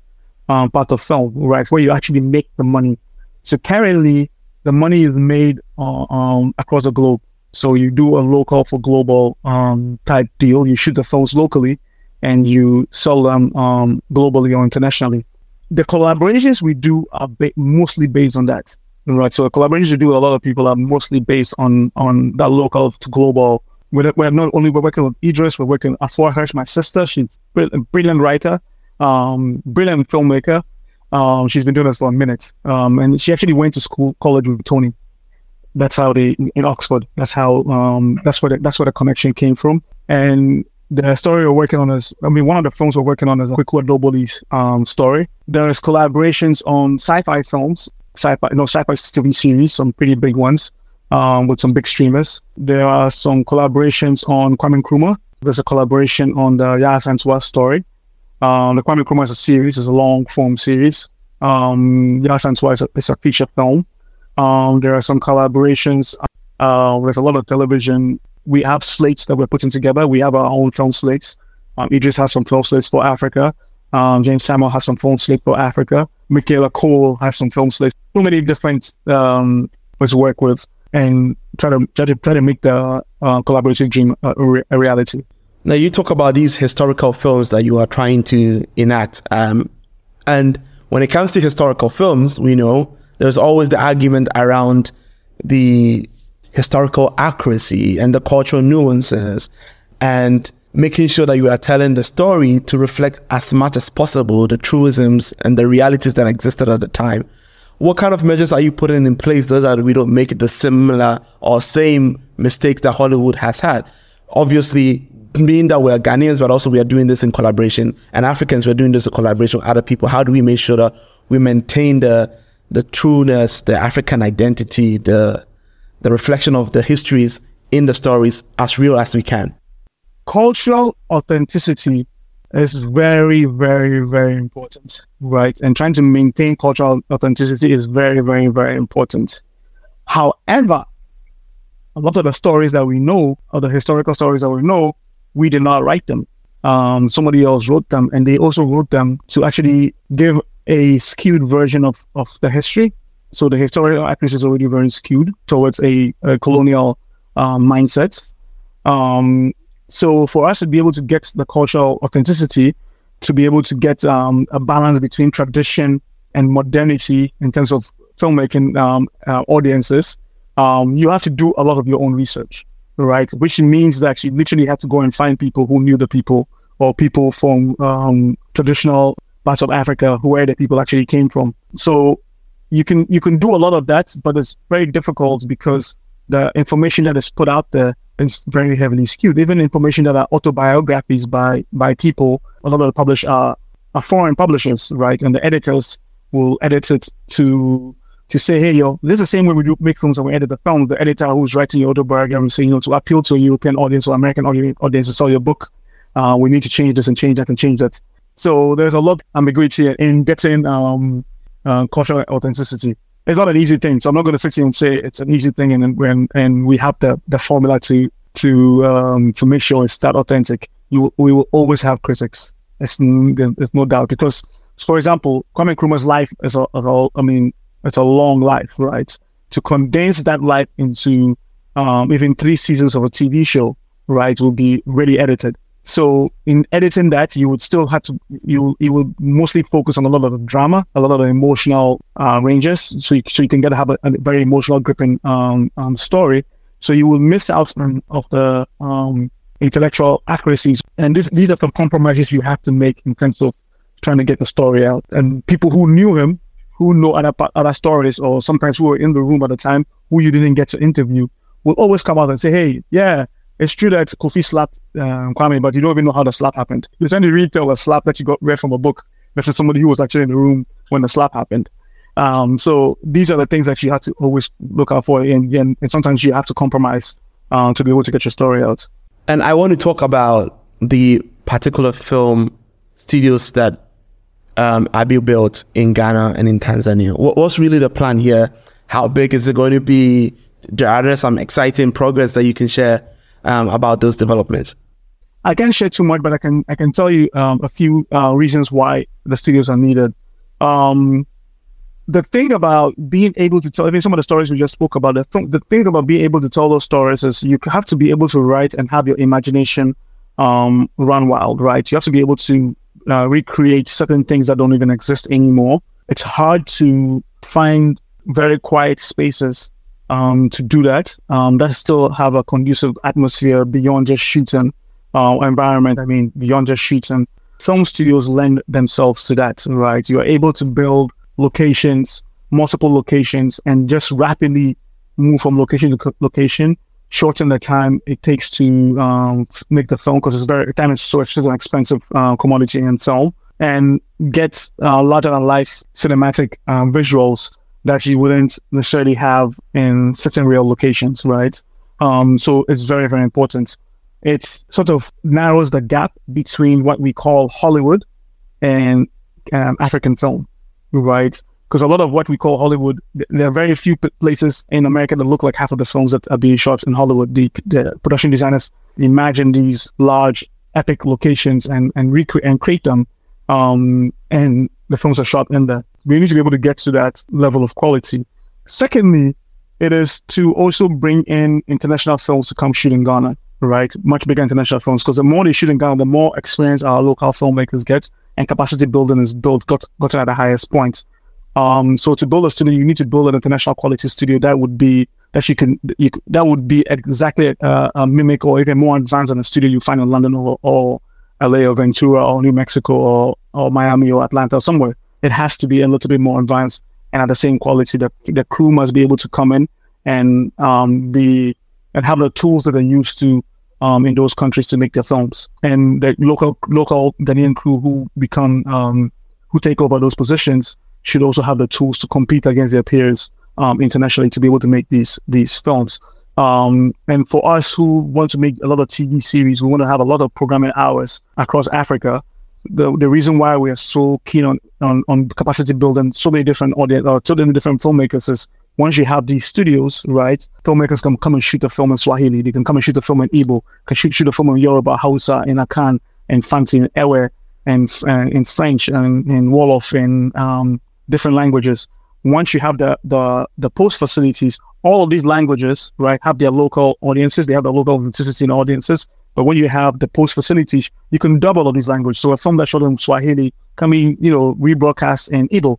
um, part of film, right, where you actually make the money. So currently, the money is made uh, um, across the globe. So you do a local for global um, type deal. You shoot the films locally, and you sell them um, globally or internationally. The collaborations we do are ba- mostly based on that. Right. So the collaborations we do with a lot of people are mostly based on on that local to global. We're, we're not only we're working with Idris, we're working with Afua Hirsch, my sister. She's a brilliant writer, um, brilliant filmmaker. Um, she's been doing this for a minute. Um, and she actually went to school, college with Tony. That's how they in Oxford. That's how um, that's where the, that's where the connection came from. And the story we're working on is, I mean, one of the films we're working on is a Kweku Adoboli's um, story. There's collaborations on sci-fi films sci-fi, know, sci-fi TV series, some pretty big ones um, with some big streamers. There are some collaborations on Kwame Nkrumah. There's a collaboration on the Yaa Asantewaa story. Um, the Kwame Nkrumah is a series, it's a long form series. Um, Yaa Asantewaa is a, is a feature film. Um, there are some collaborations. Uh, there's a lot of television. We have slates that we're putting together. We have our own film slates. Um, Idris has some film slates for Africa. Um, Jeymes Samuel has some film slates for Africa. Michaela Coel has some film slates so many different um, to work with and try to try to, try to make the uh, collaborative dream a, a, reality. Now you talk about these historical films that you are trying to enact, um, and when it comes to historical films, we know there's always the argument around the historical accuracy and the cultural nuances, and making sure that you are telling the story to reflect as much as possible the truisms and the realities that existed at the time what kind of measures are you putting in place so that we don't make the similar or same mistakes that Hollywood has had? Obviously, being that we're Ghanaians, but also we are doing this in collaboration, and Africans, we're doing this in collaboration with other people. How do we make sure that we maintain the the trueness, the African identity, the the reflection of the histories in the stories as real as we can? Cultural authenticity is very, very, very important, right? And trying to maintain cultural authenticity is very, very, very important. However, a lot of the stories that we know, or the historical stories that we know, we did not write them. Um, somebody else wrote them, and they also wrote them to actually give a skewed version of, of the history. So the historical accuracy is already very skewed towards a, a colonial um, mindset. Um, so for us to be able to get the cultural authenticity, to be able to get um, a balance between tradition and modernity in terms of filmmaking um, uh, audiences, um, you have to do a lot of your own research, right? Which means that you literally have to go and find people who knew the people or people from um, traditional parts of Africa where the people actually came from. So you can you can do a lot of that, but it's very difficult because the information that is put out there is very heavily skewed. Even information that are autobiographies by by people, a lot of the publish are, are foreign publishers, right? And the editors will edit it to to say, hey, yo, this is the same way we do make films and we edit the film. The editor who's writing your autobiography saying, you know, to appeal to a European audience or American audience to sell your book, uh, we need to change this and change that and change that. So there's a lot of ambiguity in getting um, uh, cultural authenticity. It's not an easy thing. So I'm not going to sit here and say it's an easy thing, and when and we have the the formula to to um, to make sure it's that authentic. You we will always have critics. There's, there's no doubt because, for example, Kwame Nkrumah's life is a, a, I mean, it's a long life, right? To condense that life into um, even three seasons of a TV show, right, will be really edited. So in editing that, you would still have to you you will mostly focus on a lot of drama, a lot of emotional uh, ranges, so you, so you can get have a, a very emotional, gripping um, um, story. So you will miss out on of the um, intellectual accuracies, and this, these are the compromises you have to make in terms of trying to get the story out. And people who knew him, who know other other stories, or sometimes who were in the room at the time, who you didn't get to interview, will always come out and say, "Hey, yeah." It's true that Kofi slapped um, Kwame, but you don't even know how the slap happened. You're tend to retell a slap that you got read from a book versus somebody who was actually in the room when the slap happened. Um, so these are the things that you have to always look out for, and, and, and sometimes you have to compromise um, to be able to get your story out. And I want to talk about the particular film studios that um, Abil built in Ghana and in Tanzania. What, what's really the plan here? How big is it going to be? There Are some exciting progress that you can share um, about those developments? I can't share too much, but I can I can tell you um, a few uh, reasons why the studios are needed. Um, the thing about being able to tell, I mean, some of the stories we just spoke about, the, th- the thing about being able to tell those stories is you have to be able to write and have your imagination um, run wild, right? You have to be able to uh, recreate certain things that don't even exist anymore. It's hard to find very quiet spaces um, to do that. Um, that still have a conducive atmosphere beyond just shooting uh, environment. I mean, beyond just shooting. Some studios lend themselves to that, right? You are able to build locations, multiple locations, and just rapidly move from location to location, shorten the time it takes to um, make the film because it's very time is so it's an expensive uh, commodity and so on, and get uh, larger than life cinematic uh, visuals that you wouldn't necessarily have in certain real locations, right? Um, so it's very very important. It sort of narrows the gap between what we call Hollywood and um, African film right? Because a lot of what we call Hollywood, there are very few places in America that look like half of the films that are being shot in Hollywood. The, the production designers imagine these large, epic locations and and and create them, um, and the films are shot in there. We need to be able to get to that level of quality. Secondly, it is to also bring in international films to come shoot in Ghana, right? Much bigger international films, because the more they shoot in Ghana, the more experience our local filmmakers get, and capacity building is built got gotten at the highest point. Um, so to build a studio, you need to build an international quality studio that would be that you can you, that would be exactly uh, a mimic or even more advanced than a studio you find in London or, or LA or Ventura or New Mexico or, or Miami or Atlanta or somewhere. It has to be a little bit more advanced and at the same quality. The the crew must be able to come in and um, be and have the tools that are used to um, in those countries to make their films. And the local local Ghanaian crew who become um, who take over those positions should also have the tools to compete against their peers um, internationally to be able to make these these films. Um, and for us who want to make a lot of TV series, we want to have a lot of programming hours across Africa. The, the reason why we are so keen on, on, on capacity building so many different audience or so many different filmmakers is once you have these studios, right, filmmakers can come and shoot a film in Swahili. They can come and shoot a film in Igbo, can shoot, shoot a film in Yoruba, Hausa, in Akan, and Fante and ewe and uh, in French and in Wolof in um, different languages. Once you have the, the the post facilities, all of these languages, right, have their local audiences. They have their local authenticity in audiences. But when you have the post facilities, you can double all these languages. So a film that showed in Swahili can be, you know, rebroadcast in Igbo,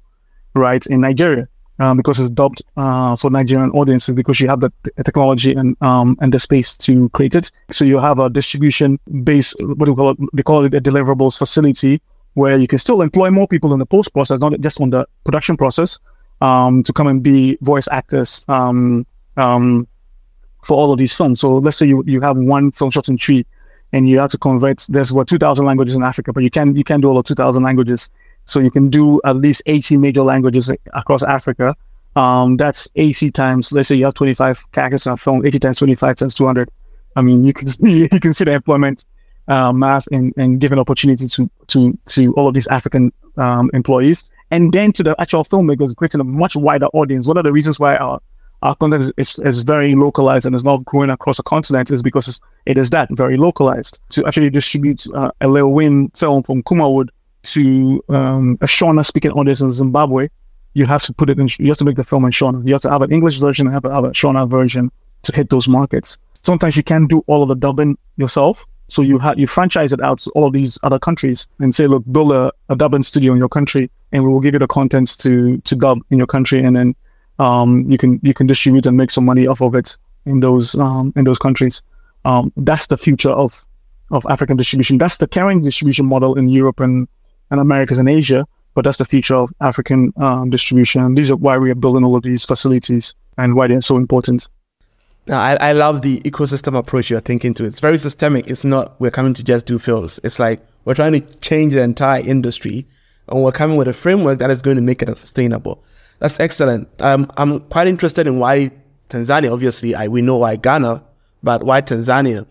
right, in Nigeria. Um, because it's dubbed uh, for Nigerian audiences because you have the, technology and um, and the space to create it. So you have a distribution base, what do we call it? They call it a deliverables facility where you can still employ more people in the post process, not just on the production process, um, to come and be voice actors um, um, for all of these films. So let's say you, you have one film shot in Twi and you have to convert there's what 2000 languages in Africa, but you can you can do all of 2000 languages. So you can do at least 80 major languages across Africa. Um, that's 80 times, let's say you have 25 characters a film, 80 times 25 times 200. I mean, you can [LAUGHS] you can see the employment uh, math and, and give an opportunity to to to all of these African um, employees, and then to the actual filmmakers, creating a much wider audience. One of the reasons why our our content is, is, very localized and is not growing across the continent is because it is that very localized. To actually distribute uh, a Lil Win film from Kumawood to um, a Shona speaking audience in Zimbabwe, you have to put it in, you have to make the film in Shona. You have to have an English version and have, have a Shona version to hit those markets. Sometimes you can't do all of the dubbing yourself. So you have you franchise it out to all of these other countries and say, look, build a, a dubbing studio in your country and we will give you the contents to to dub in your country and then um, you can you can distribute and make some money off of it in those um, in those countries. Um, that's the future of of African distribution. That's the carrying distribution model in Europe and, and Americas and Asia, but that's the future of African um, distribution. And these are why we are building all of these facilities and why they're so important. Now, I, I love the ecosystem approach you're thinking to. It's very systemic. It's not we're coming to just do films. It's like we're trying to change the entire industry and we're coming with a framework that is going to make it sustainable. That's excellent. Um, I'm quite interested in why Tanzania. Obviously, I, we know why Ghana, but why Tanzania?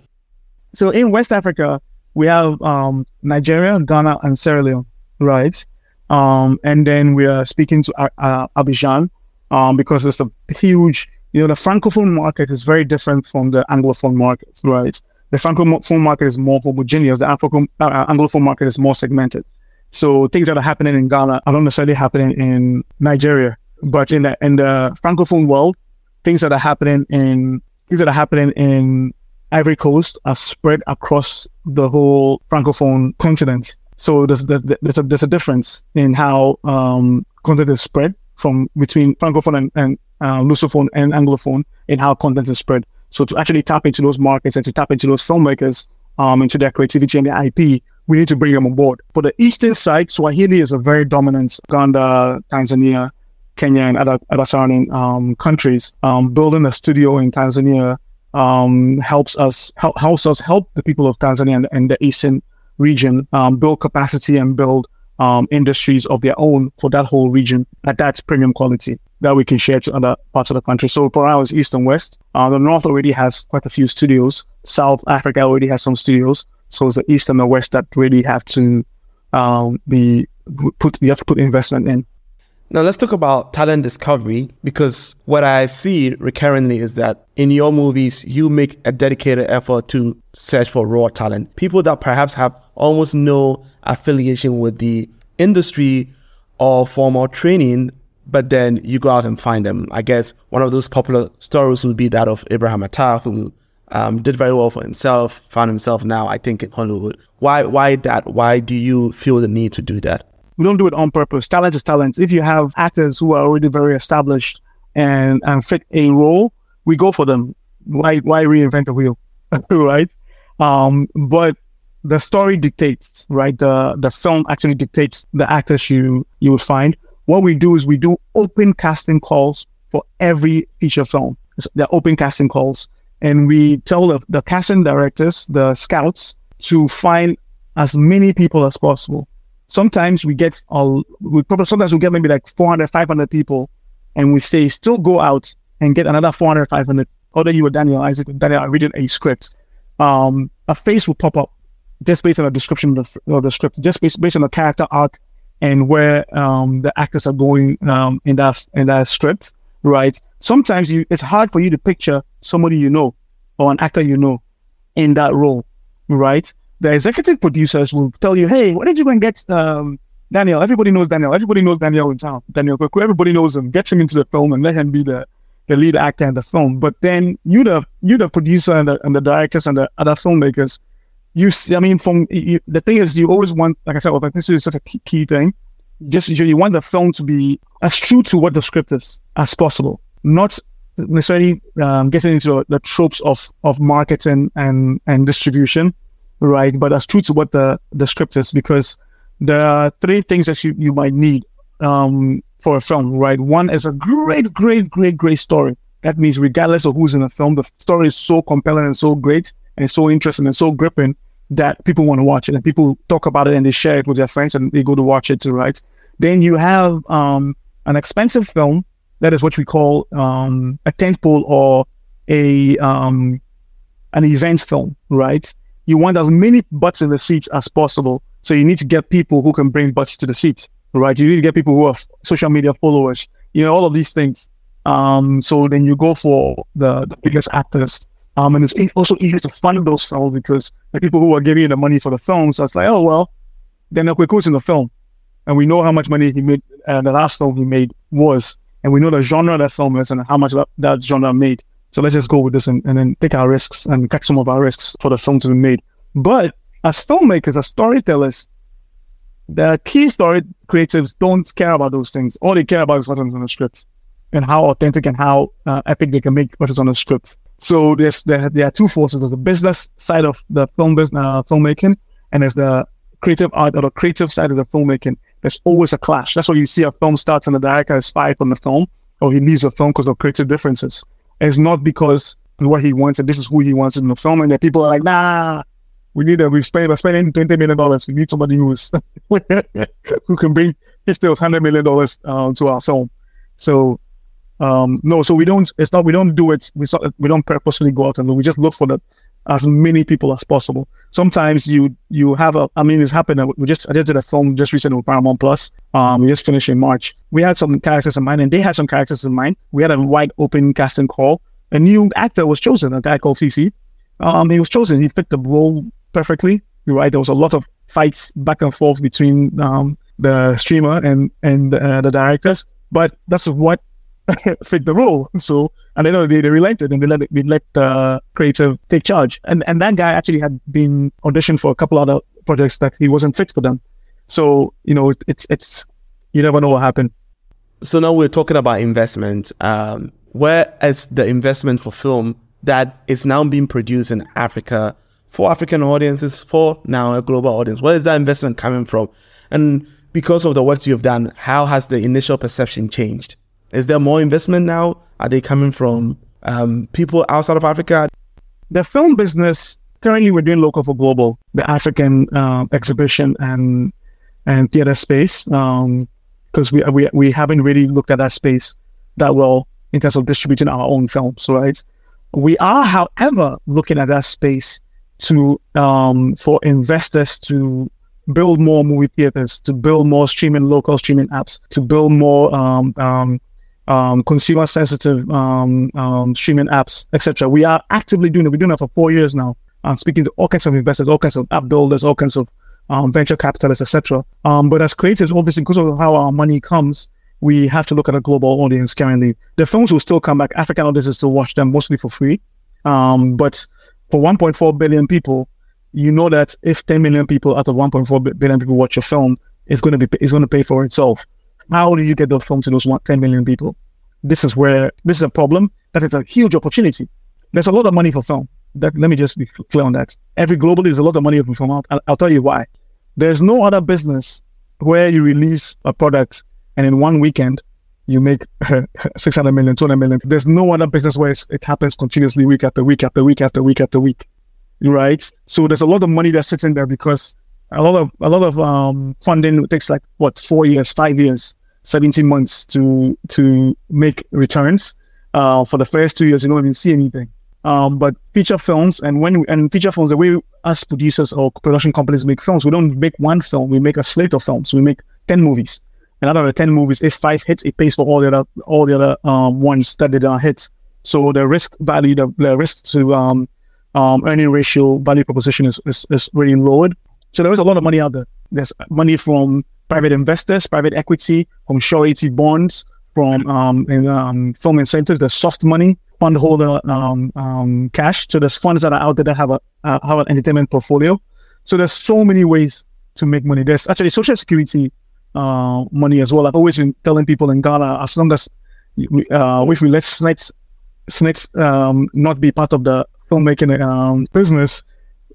So in West Africa, we have um, Nigeria, Ghana, and Sierra Leone, right? Um, and then we are speaking to uh, uh, Abidjan um, because it's a huge, you know, the francophone market is very different from the anglophone market, right? The francophone market is more homogeneous. The uh, anglophone market is more segmented. So things that are happening in Ghana are not necessarily happening in Nigeria, but in the in the francophone world, things that are happening in things that are happening in Ivory Coast are spread across the whole francophone continent. So there's there's a there's a difference in how um, content is spread from between francophone and, and uh, lusophone and anglophone in how content is spread. So to actually tap into those markets and to tap into those filmmakers um, into their creativity and their IP, we need to bring them on board. For the eastern side, Swahili is a very dominant Uganda, Tanzania, Kenya, and other, other surrounding um, countries. Um, building a studio in Tanzania um, helps us help, helps us help the people of Tanzania and, and the eastern region um, build capacity and build um, industries of their own for that whole region at that premium quality that we can share to other parts of the country. So for us, east and west, uh, the north already has quite a few studios. South Africa already has some studios. So it's the east and the west that really have to um, be put. You have to put investment in. Now let's talk about talent discovery because what I see recurrently is that in your movies you make a dedicated effort to search for raw talent, people that perhaps have almost no affiliation with the industry or formal training, but then you go out and find them. I guess one of those popular stories would be that of Abraham Attah, who um, did very well for himself, found himself now, I think, in Hollywood. Why, why that? Why do you feel the need to do that? We don't do it on purpose. Talent is talent. If you have actors who are already very established and, and fit a role, we go for them. Why, why reinvent the wheel? [LAUGHS] right? Um, but the story dictates, right? The the film actually dictates the actors you you will find. What we do is we do open casting calls for every feature film. So They're open casting calls and we tell the, the casting directors, the scouts, to find as many people as possible. Sometimes we get all, we probably sometimes we get maybe like 400, 500 people, and we say still go out and get another 400, 500. Other you or Daniel Isaac, Daniel are reading a script. Um, a face will pop up just based on the description of the, of the script, just based, based on the character arc and where um, the actors are going um, in that in that script right? Sometimes you it's hard for you to picture somebody you know or an actor you know in that role, right? the executive producers will tell you, hey, why don't you go and get um, Daniel? Everybody knows Daniel. Everybody knows Daniel in town. Daniel everybody knows him. Get him into the film and let him be the, the lead actor in the film. But then you, the you, the producer and the, and the directors and the other filmmakers, you see, I mean, from you, the thing is, you always want, like I said, this is such a key, key thing. Just you want the film to be as true to what the script is as possible, not necessarily um, getting into the tropes of of marketing and and distribution, right? But as true to what the the script is, because there are three things that you you might need um, for a film, right? One is a great, great, great, great story. That means regardless of who's in the film, the story is so compelling and so great and so interesting and so gripping that people want to watch it and people talk about it and they share it with their friends and they go to watch it too, right? Then you have um, an expensive film that is what we call um, a tentpole or a um, an event film, right? You want as many butts in the seats as possible, so you need to get people who can bring butts to the seat, right? You need to get people who are social media followers, you know, all of these things. Um, so then you go for the, the biggest actors um, and it's also easy to fund those films because the people who are giving you the money for the films, it's like, oh, well, then Kweku's in the film. And we know how much money he made, uh, the last film he made was. And we know the genre that film is and how much that, that genre made. So let's just go with this and, and then take our risks and catch some of our risks for the film to be made. But as filmmakers, as storytellers, the key story creatives don't care about those things. All they care about is what's on the script and how authentic and how uh, epic they can make what is on the script. So there's there, there are two forces: there's the business side of the film uh, filmmaking, and there's the creative art or the creative side of the filmmaking. There's always a clash. That's why you see a film starts and the director is fired from the film, or he leaves the film because of creative differences. it's not because what he wants and this is who he wants in the film, and that people are like, nah, we need a we spend we're spending twenty million dollars. We need somebody who's [LAUGHS] who can bring fifty or hundred million dollars uh, to our film. So um, no, so we don't. It's not. We don't do it. We we don't purposely go out and we just look for the as many people as possible. Sometimes you you have a. I mean, it's happened. We just I just did a film just recently with Paramount Plus. Um, we just finished in March. We had some characters in mind, and they had some characters in mind. We had a wide open casting call. A new actor was chosen. A guy called Fifi. Um, he was chosen. He fit the role perfectly. You're right. There was a lot of fights back and forth between um, the streamer and and uh, the directors. But that's what [LAUGHS] fit the role. So, and then they, they relented and they let they let the creative take charge. And and that guy actually had been auditioned for a couple other projects that he wasn't fit for them. So you know, it, it's it's you never know what happened. So now we're talking about investment. Um, where is the investment for film that is now being produced in Africa for African audiences for now a global audience? Where is that investment coming from? And because of the work you've done, how has the initial perception changed? Is there more investment now? Are they coming from um, people outside of Africa? The film business currently we're doing local for global, the African uh, exhibition and and theater space, because um, we, we we haven't really looked at that space that well in terms of distributing our own films, right? We are, however, looking at that space to um, for investors to build more movie theaters, to build more streaming local streaming apps, to build more um, um, um, consumer sensitive um, um, streaming apps, etc. We are actively doing it. We're doing it for four years now. I'm speaking to all kinds of investors, all kinds of app builders, all kinds of um, venture capitalists, etc. Um, but as creators, obviously, because of how our money comes, we have to look at a global audience currently. The films will still come back. African audiences still watch them mostly for free. Um, but for 1.4 billion people, you know that if 10 million people out of 1.4 billion people watch your film, it's going to be it's going to pay for itself. How do you get the film to those 10 million people? This is where this is a problem. That is a huge opportunity. There's a lot of money for film. That, let me just be clear on that. Every globally, there's a lot of money for film. I'll, I'll tell you why. There's no other business where you release a product and in one weekend you make [LAUGHS] 600 million, 200 million. There's no other business where it happens continuously week after week after week after week after week. Right? So there's a lot of money that sits in there because a lot of a lot of um, funding takes like what four years, five years 17 months to to make returns. Uh, for the first two years, you don't even see anything. Um, but feature films and when we, and feature films, the way us producers or production companies make films, we don't make one film. We make a slate of films. We make 10 movies. And out of the 10 movies, if five hits, it pays for all the other all the other um, ones that did not hit. So the risk value, the, the risk to um, um, earning ratio, value proposition is, is, is really lowered. So there is a lot of money out there. There's money from private investors, private equity, from surety bonds, from um, in, um, film incentives. the soft money, fund holder um, um, cash. So there's funds that are out there that have a uh, have an entertainment portfolio. So there's so many ways to make money. There's actually social security uh, money as well. I've always been telling people in Ghana, as long as uh, if we let snakes snakes um, not be part of the filmmaking um, business,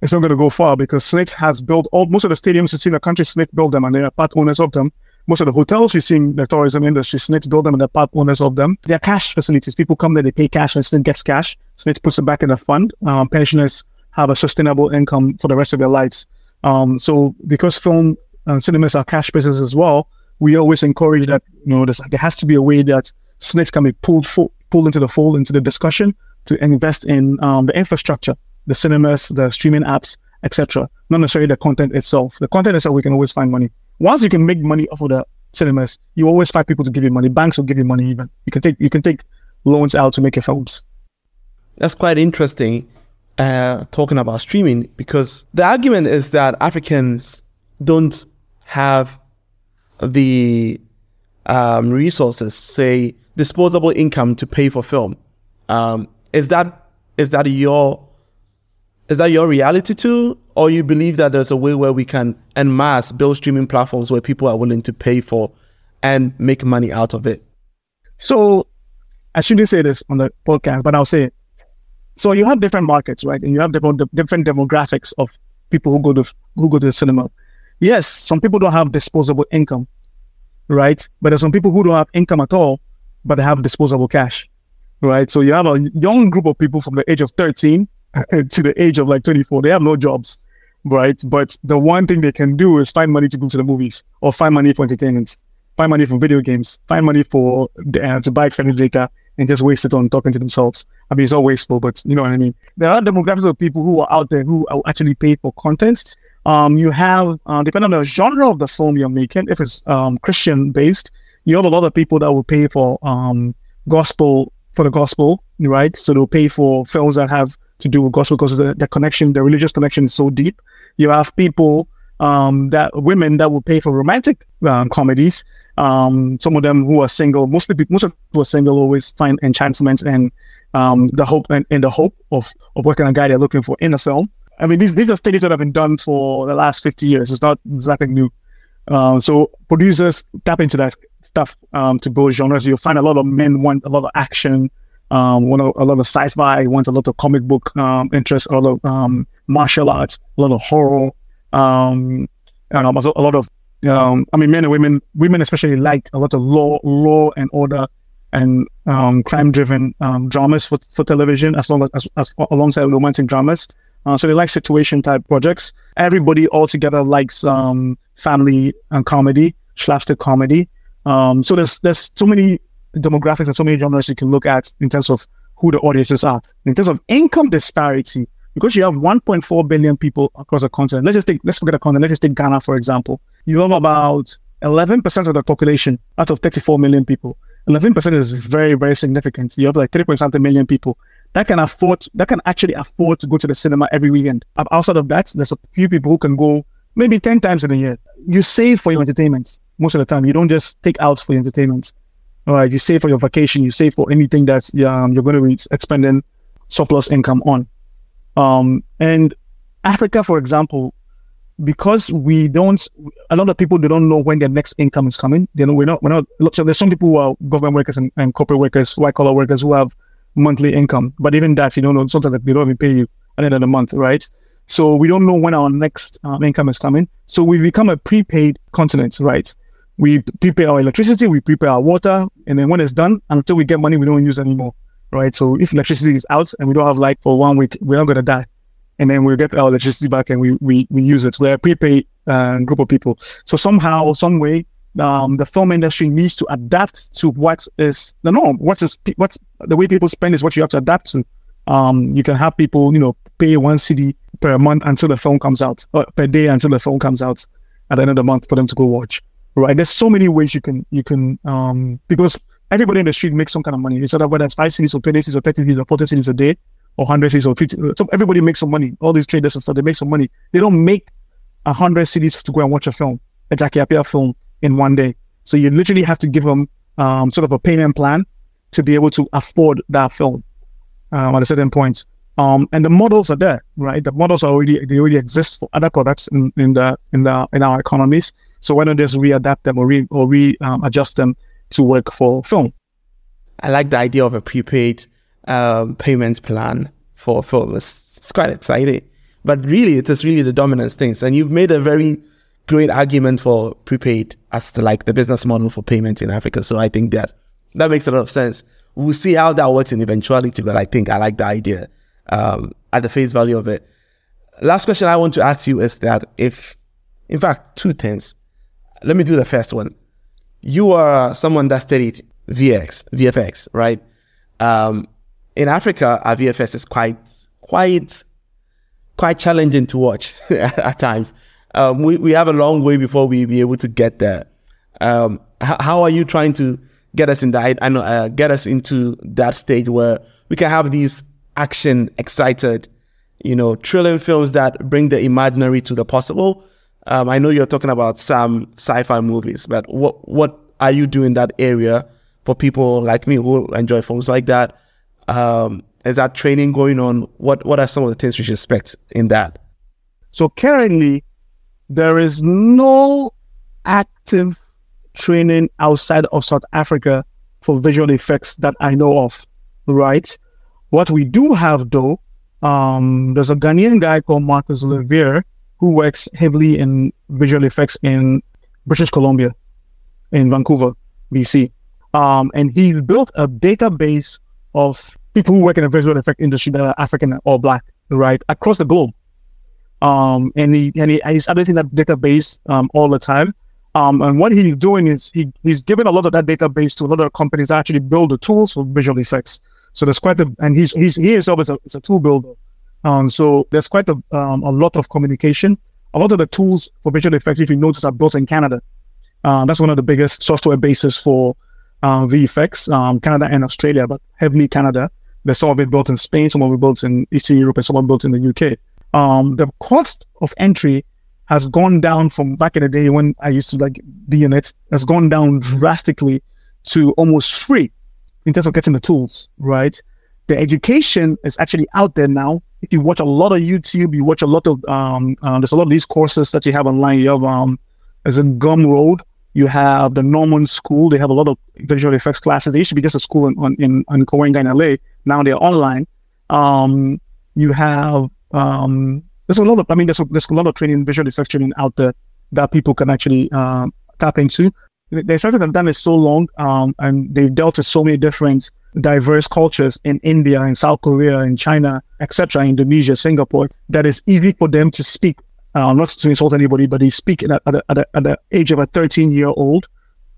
it's not going to go far because Snakes has built all most of the stadiums you see in the country. Snake built them, and they are part owners of them. Most of the hotels you see in the tourism industry, Snakes built them, and they're part owners of them. They're cash facilities. People come there, they pay cash, and Snake gets cash. Snake puts it back in the fund. Um, pensioners have a sustainable income for the rest of their lives. Um, so because film and cinemas are cash businesses as well, we always encourage that you know there has to be a way that snakes can be pulled fo- pulled into the fold into the discussion to invest in um, the infrastructure the cinemas, the streaming apps, etc. Not necessarily the content itself. The content itself, we can always find money. Once you can make money off of the cinemas, you always find people to give you money. Banks will give you money. Even you can take you can take loans out to make your films. That's quite interesting. Uh, talking about streaming because the argument is that Africans don't have the um, resources, say disposable income, to pay for film. Um, is that is that your is that your reality too? Or you believe that there's a way where we can en masse build streaming platforms where people are willing to pay for and make money out of it? So I shouldn't say this on the podcast, but I'll say it. So you have different markets, right? And you have different different demographics of people who go to who go to the cinema. Yes, some people don't have disposable income, right? But there's some people who don't have income at all, but they have disposable cash, right? So you have a young group of people from the age of 13 [LAUGHS] to the age of like 24. They have no jobs, right? But the one thing they can do is find money to go to the movies or find money for entertainment, find money for video games, find money for the uh, to buy credit data and just waste it on talking to themselves. I mean, it's all wasteful, but you know what I mean. There are demographics of people who are out there who actually pay for content. Um, you have, uh, depending on the genre of the film you're making, if it's um, Christian based, you have a lot of people that will pay for um, gospel for the gospel, right? So they'll pay for films that have to do with gospel because the, the connection, the religious connection is so deep. You have people um, that women that will pay for romantic um, comedies. Um, some of them who are single, mostly people, most of who are single always find enchantments and um, the hope and, and, the hope of of what kind of guy they're looking for in a film. I mean, these these are studies that have been done for the last fifty years. It's not exactly new. Um, so producers tap into that stuff um, to build genres. You'll find a lot of men want a lot of action, um, want a, a, lot of sci-fi, wants a lot of comic book um, interest, a lot of um, martial arts, a lot of horror, um, and a lot of, um, I mean, men and women, women especially like a lot of law, law and order and um, crime-driven um, dramas for, for television, as long as, as, as alongside romantic dramas. Uh, so they like situation type projects. Everybody altogether likes um, family and comedy, slapstick comedy. Um, so there's there's so many demographics and so many genres you can look at in terms of who the audiences are. In terms of income disparity, because you have 1.4 billion people across the continent. Let's just take, let's forget the continent. Let's just take Ghana, for example. You have about 11% of the population out of 34 million people. 11% is very, very significant. You have like 3 point something million people that can afford, that can actually afford to go to the cinema every weekend. Outside of that, there's a few people who can go maybe 10 times in a year. You save for your entertainment most of the time. You don't just take out for your entertainment. Right, you save for your vacation, you save for anything that um, you're going to be expending surplus income on. Um, and Africa, for example, because we don't, a lot of people they don't know when their next income is coming. They know we're not, we're not. So there's some people who are government workers and, and corporate workers, white collar workers who have monthly income, but even that you don't know. Sometimes they don't even pay you at the end of the month, right? So we don't know when our next um, income is coming. So we become a prepaid continent, right? We prepare our electricity, we prepare our water, and then when it's done, until we get money, we don't use anymore, right? So if electricity is out and we don't have light for one week, we're not gonna die, and then we'll get our electricity back and we we, we use it. We're a prepaid uh, group of people. So somehow, some way, um, the film industry needs to adapt to what is the norm. What is what's the way people spend is what you have to adapt to. Um, you can have people, you know, pay one cedi per month until the film comes out, or per day until the film comes out at the end of the month for them to go watch right? There's so many ways you can you can um because everybody in the street makes some kind of money. It's either whether it's five cedis or twenty cedis or thirty cedis or forty cedis a day, or 100 cedis or 50. So everybody makes some money. All these traders and stuff, they make some money. They don't make 100 cedis to go and watch a film, a Jackie Appiah film in one day. So you literally have to give them um, sort of a payment plan to be able to afford that film um, at a certain point. Um, and the models are there, right? The models are already they already exist for other products in, in the in the in our economies. So why don't just readapt them or re or re um, adjust them to work for film? I like the idea of a prepaid um, payment plan for film. It's, it's quite exciting, but really, it is really the dominance things. And you've made a very great argument for prepaid as to like the business model for payments in Africa. So I think that that makes a lot of sense. We'll see how that works in eventuality, but I think I like the idea um, at the face value of it. Last question I want to ask you is that if, in fact, two things. Let me do the first one. You are someone that studied VX, VFX, right? Um, in Africa, our VFX is quite, quite, quite challenging to watch [LAUGHS] at times. Um, we, we have a long way before we be able to get there. Um, h- how are you trying to get us in that? Know, uh, get us into that stage where we can have these action, excited, you know, thrilling films that bring the imaginary to the possible. Um, I know you're talking about some sci-fi movies, but what what are you doing in that area for people like me who enjoy films like that? Um, is that training going on? What what are some of the things we should expect in that? So currently, there is no active training outside of South Africa for visual effects that I know of, right? What we do have though, um, there's a Ghanaian guy called Marcus Levier who works heavily in visual effects in British Columbia, in Vancouver, BC. Um, and he built a database of people who work in the visual effect industry that are African or black, right, across the globe. Um, and he and he, he's updating that database um, all the time. Um, and what he's doing is he he's giving a lot of that database to a lot of companies that actually build the tools for visual effects. So there's quite a and he's he's he himself is a, is a tool builder. Um, so there's quite a um, a lot of communication. A lot of the tools for visual effects, if you notice, are built in Canada. Uh, that's one of the biggest software bases for uh, VFX, um, Canada and Australia, but heavily Canada. There's some of it built in Spain, some of it built in Eastern Europe, and some of it built in the UK. Um, the cost of entry has gone down from back in the day when I used to like be in it, has gone down drastically to almost free in terms of getting the tools, right? The education is actually out there now. If you watch a lot of YouTube, you watch a lot of um, uh, there's a lot of these courses that you have online. You have um, as in Gumroad, you have the Gnomon School. They have a lot of visual effects classes. They used to be just a school in in, in, Cahuenga in LA. Now they're online. Um, you have um, there's a lot of I mean there's a, there's a lot of training visual effects training out there that people can actually uh, tap into. The have done it so long, um, and they've dealt with so many different diverse cultures in India, in South Korea, in China, etc., Indonesia, Singapore, that it's easy for them to speak. Uh, not to insult anybody, but they speak at, at, at, at the age of a 13 year old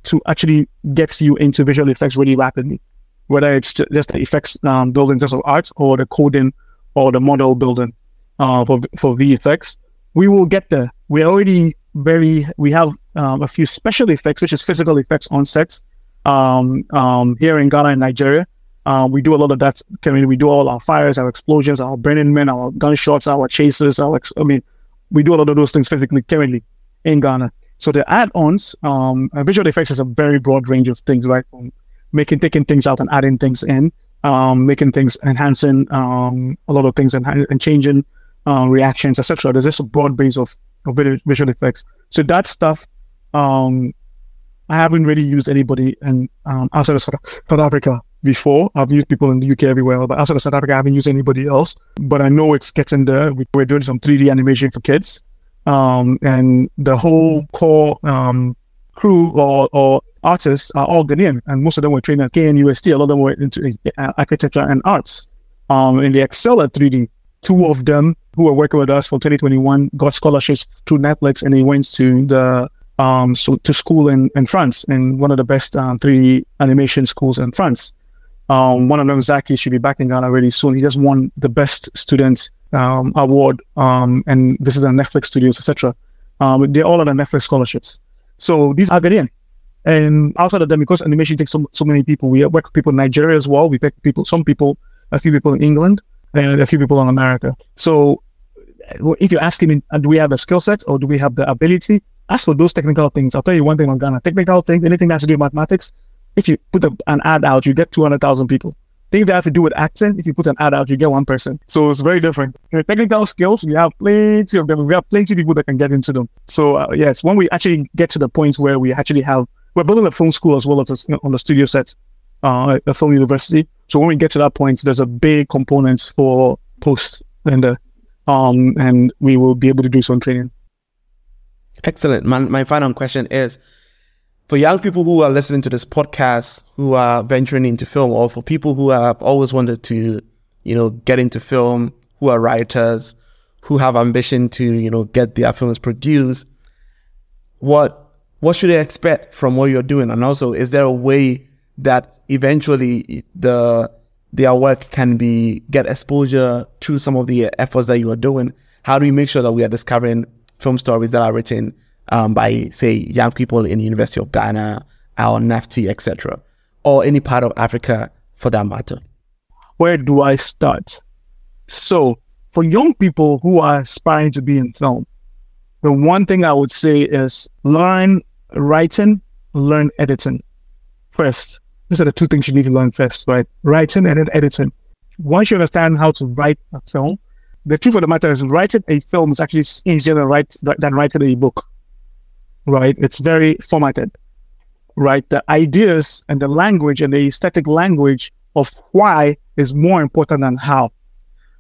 to actually get you into visual effects really rapidly, whether it's just the effects um, building just of art or the coding or the model building uh, for, for VFX. We will get there. We're already very, we have um, a few special effects, which is physical effects on sets um, um, here in Ghana and Nigeria. Uh, we do a lot of that. I mean, we do all our fires, our explosions, our burning men, our gunshots, our chases. Our ex- I mean, we do a lot of those things physically currently in Ghana. So the add-ons, um, visual effects is a very broad range of things, right? From making taking things out and adding things in, um, making things enhancing um, a lot of things and, and changing uh, reactions, etc. There's just a broad base of, of visual effects. So that stuff, um, I haven't really used anybody in um, outside of South, Africa before. I've used people in the UK everywhere, but outside of South Africa, I haven't used anybody else. But I know it's getting there. We're doing some 3D animation for kids. Um, and the whole core um, crew or, or artists are all Ghanaian, and most of them were trained at KNUST. A lot of them were into uh, architecture and arts. Um, and they excel at 3D. Two of them who were working with us for 2021 got scholarships through Netflix, and they went to the um, so to school in, in France, in one of the best um, 3D animation schools in France. Um, one of them, Zaki, should be back in Ghana really soon. He just won the best student um, award, um, and this is on Netflix Studios, etc. Um, they're all on the Netflix scholarships. So these are Ghanaian. And outside of them, because animation takes so, so many people, we work with people in Nigeria as well. We pick people, some people, a few people in England, and a few people in America. So if you're asking me, uh, do we have the skill set or do we have the ability? Ask for those technical things. I'll tell you one thing on Ghana. Technical things, anything that has to do with mathematics, if you put a, an ad out, you get 200,000 people. Things that have to do with accent, if you put an ad out, you get one person. So it's very different. Technical skills, we have plenty of them. We have plenty of people that can get into them. So uh, yes, when we actually get to the point where we actually have, we're building a film school as well as a, on the studio set, uh, a film university. So when we get to that point, there's a big component for post and um, and we will be able to do some training. Excellent. My, my final question is for young people who are listening to this podcast, who are venturing into film, or for people who have always wanted to, you know, get into film, who are writers, who have ambition to, you know, get their films produced, what what should they expect from what you're doing? And also, is there a way that eventually the their work can be get exposure to some of the efforts that you are doing? How do we make sure that we are discovering film stories that are written um, by, say, young people in the University of Ghana or NAFTI, etc., or any part of Africa for that matter? Where do I start? So, for young people who are aspiring to be in film, the one thing I would say is learn writing, learn editing first. These are the two things you need to learn first, right? Writing and then editing. Once you understand how to write a film, the truth of the matter is writing a film is actually easier than, write, than writing a book, right? It's very formatted, right? The ideas and the language and the aesthetic language of why is more important than how.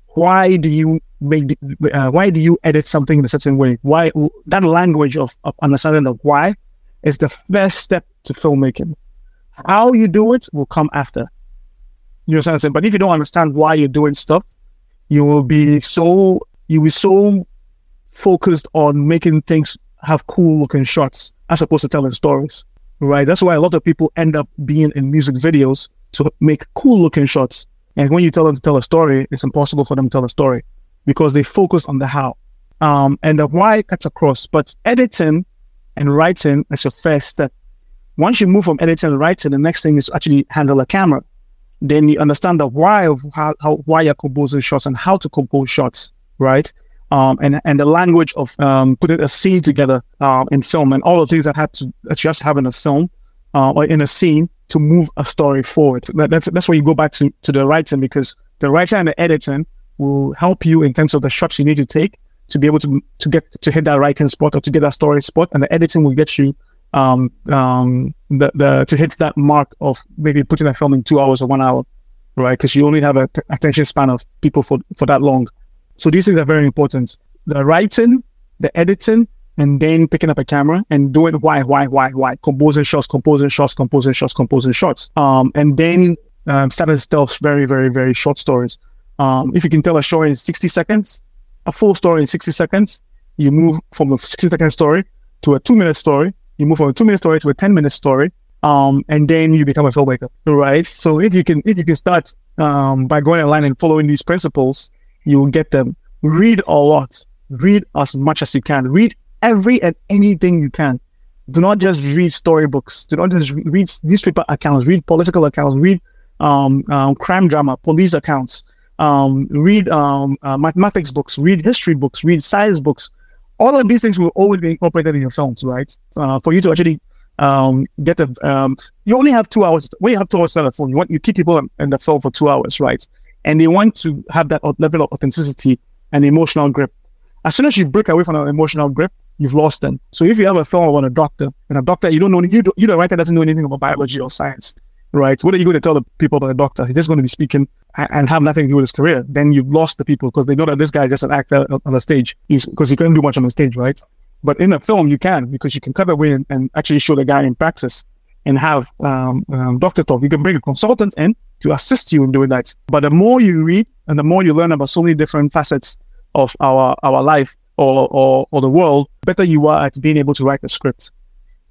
Why do you make, uh, why do you edit something in a certain way? Why that language of, of understanding of why is the first step to filmmaking how you do it will come after. You understand? But if you don't understand why you're doing stuff, you will be so you will be so focused on making things have cool looking shots as opposed to telling stories. Right. That's why a lot of people end up being in music videos to make cool looking shots. And when you tell them to tell a story, it's impossible for them to tell a story because they focus on the how. Um, and the why cuts across. But editing and writing is your first step once you move from editing to writing, the next thing is actually handle a camera. Then you understand the why of how, how why you're composing shots and how to compose shots, right? Um, and and the language of um, putting a scene together uh, in film and all the things that had to that you have to have in a film uh, or in a scene to move a story forward. That, that's that's where you go back to, to the writing because the writer and the editing will help you in terms of the shots you need to take to be able to to get to hit that writing spot or to get that story spot, and the editing will get you um, um, the, the, to hit that mark of maybe putting a film in two hours or one hour, right? Because you only have a t- attention span of people for, for that long. So these things are very important. The writing, the editing, and then picking up a camera and doing why, why, why, why, composing shots, composing shots, composing shots, composing shots. Um, and then um, starting to tell very, very, very short stories. Um, if you can tell a story in 60 seconds, a full story in 60 seconds, you move from a 60 second story to a two minute story you move from a two minute story to a 10 minute story. Um, and then you become a filmmaker, right? So if you can, if you can start, um, by going online and following these principles, you will get them. Read a lot. Read as much as you can. Read every and anything you can. Do not just read storybooks. Do not just read newspaper accounts. Read political accounts. Read um, um, crime drama, police accounts. Um, read um, uh, mathematics books. Read history books. Read science books all of these things will always be incorporated in your songs, right? Uh, for you to actually um, get the, um, you only have two hours. When you have two hours on the phone, you want you keep people in the phone for two hours, right? And they want to have that level of authenticity and emotional grip. As soon as you break away from an emotional grip, you've lost them. So if you have a film on a doctor and a doctor, you don't know, you, don't, you the writer doesn't know anything about biology or science, right? What are you going to tell the people about the doctor? He's just going to be speaking and have nothing to do with his career. Then you've lost the people because they know that this guy is just an actor on the stage because he couldn't do much on the stage, right? But in a film, you can because you can cut away and, and actually show the guy in practice and have um, um, doctor talk. You can bring a consultant in to assist you in doing that. But the more you read and the more you learn about so many different facets of our our life or, or, or the world, better you are at being able to write a script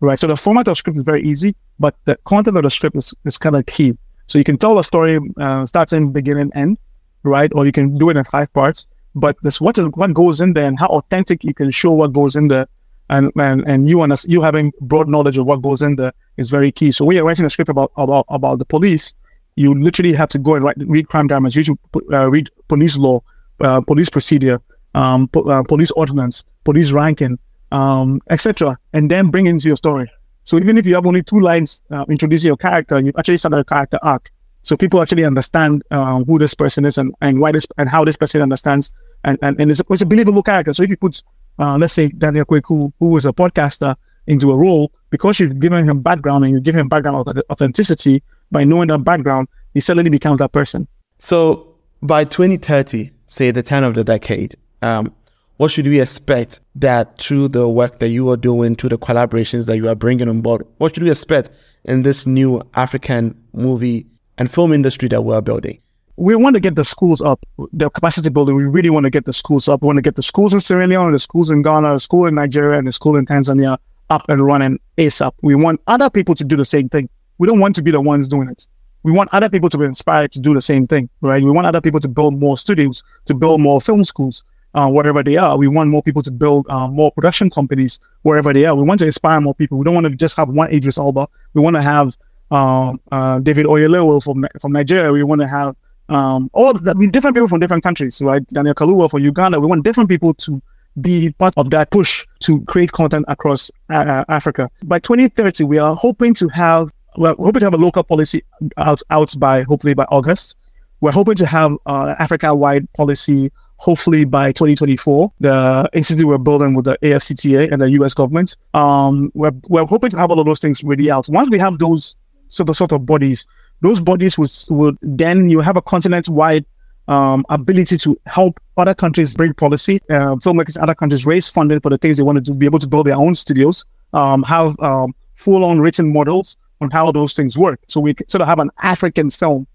right? So the format of script is very easy, but the content of the script is, is kind of key. So you can tell a story uh, starting beginning end, right? Or you can do it in five parts. But this what is what goes in there and how authentic you can show what goes in there, and and and you and you having broad knowledge of what goes in there is very key. So when you're writing a script about about about the police, You literally have to go and write, read crime dramas, read, uh, read police law, uh, police procedure, um, po- uh, police ordinance, police ranking, um, etc., and then bring into your story. So even if you have only two lines uh, introducing your character, you've actually started a character arc. So people actually understand uh, who this person is and, and why this and how this person understands and, and, and it's, a, it's a believable character. So if you put, uh, let's say Daniel Kweku, who was a podcaster, into a role, because you've given him background and you give him background authenticity, by knowing that background, he suddenly becomes that person. So by 2030, say the turn of the decade, um, what should we expect that through the work that you are doing, through the collaborations that you are bringing on board, what should we expect in this new African movie and film industry that we're building? we want to get the schools up, the capacity building. We really want to get the schools up. We want to get the schools in Sierra Leone, the schools in Ghana, the school in Nigeria, and the school in Tanzania up and running ASAP. We want other people to do the same thing. We don't want to be the ones doing it. We want other people to be inspired to do the same thing, right? We want other people to build more studios, to build more film schools, uh, wherever they are. We want more people to build uh, more production companies wherever they are. We want to inspire more people. We don't want to just have one Idris Elba. We want to have uh, uh David Oyelowo from from Nigeria. We want to have um, all the, different people from different countries, right? Daniel Kaluuya from Uganda. We want different people to be part of that push to create content across uh, uh Africa. By 2030, we are hoping to have we're hoping to have a local policy out out by hopefully by August. We're hoping to have uh, Africa-wide policy hopefully by 2024. The institute we're building with the AfCFTA and the US government. Um, we're, we're hoping to have all of those things ready out. Once we have those sort of sort of bodies those bodies would, would then you have a continent-wide um, ability to help other countries bring policy, uh, filmmakers other countries raise funding for the things they want to be able to build their own studios, um, have um, full-on written models on how those things work. So we sort of have an African film,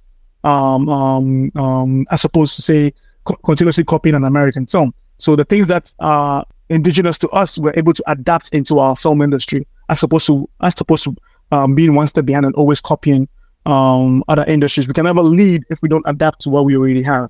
um, um, um, as opposed to say co- continuously copying an American film. So the things that are indigenous to us, we're able to adapt into our film industry, as opposed to as opposed to um, being one step behind and always copying um, other industries. We can never lead if we don't adapt to what we already have.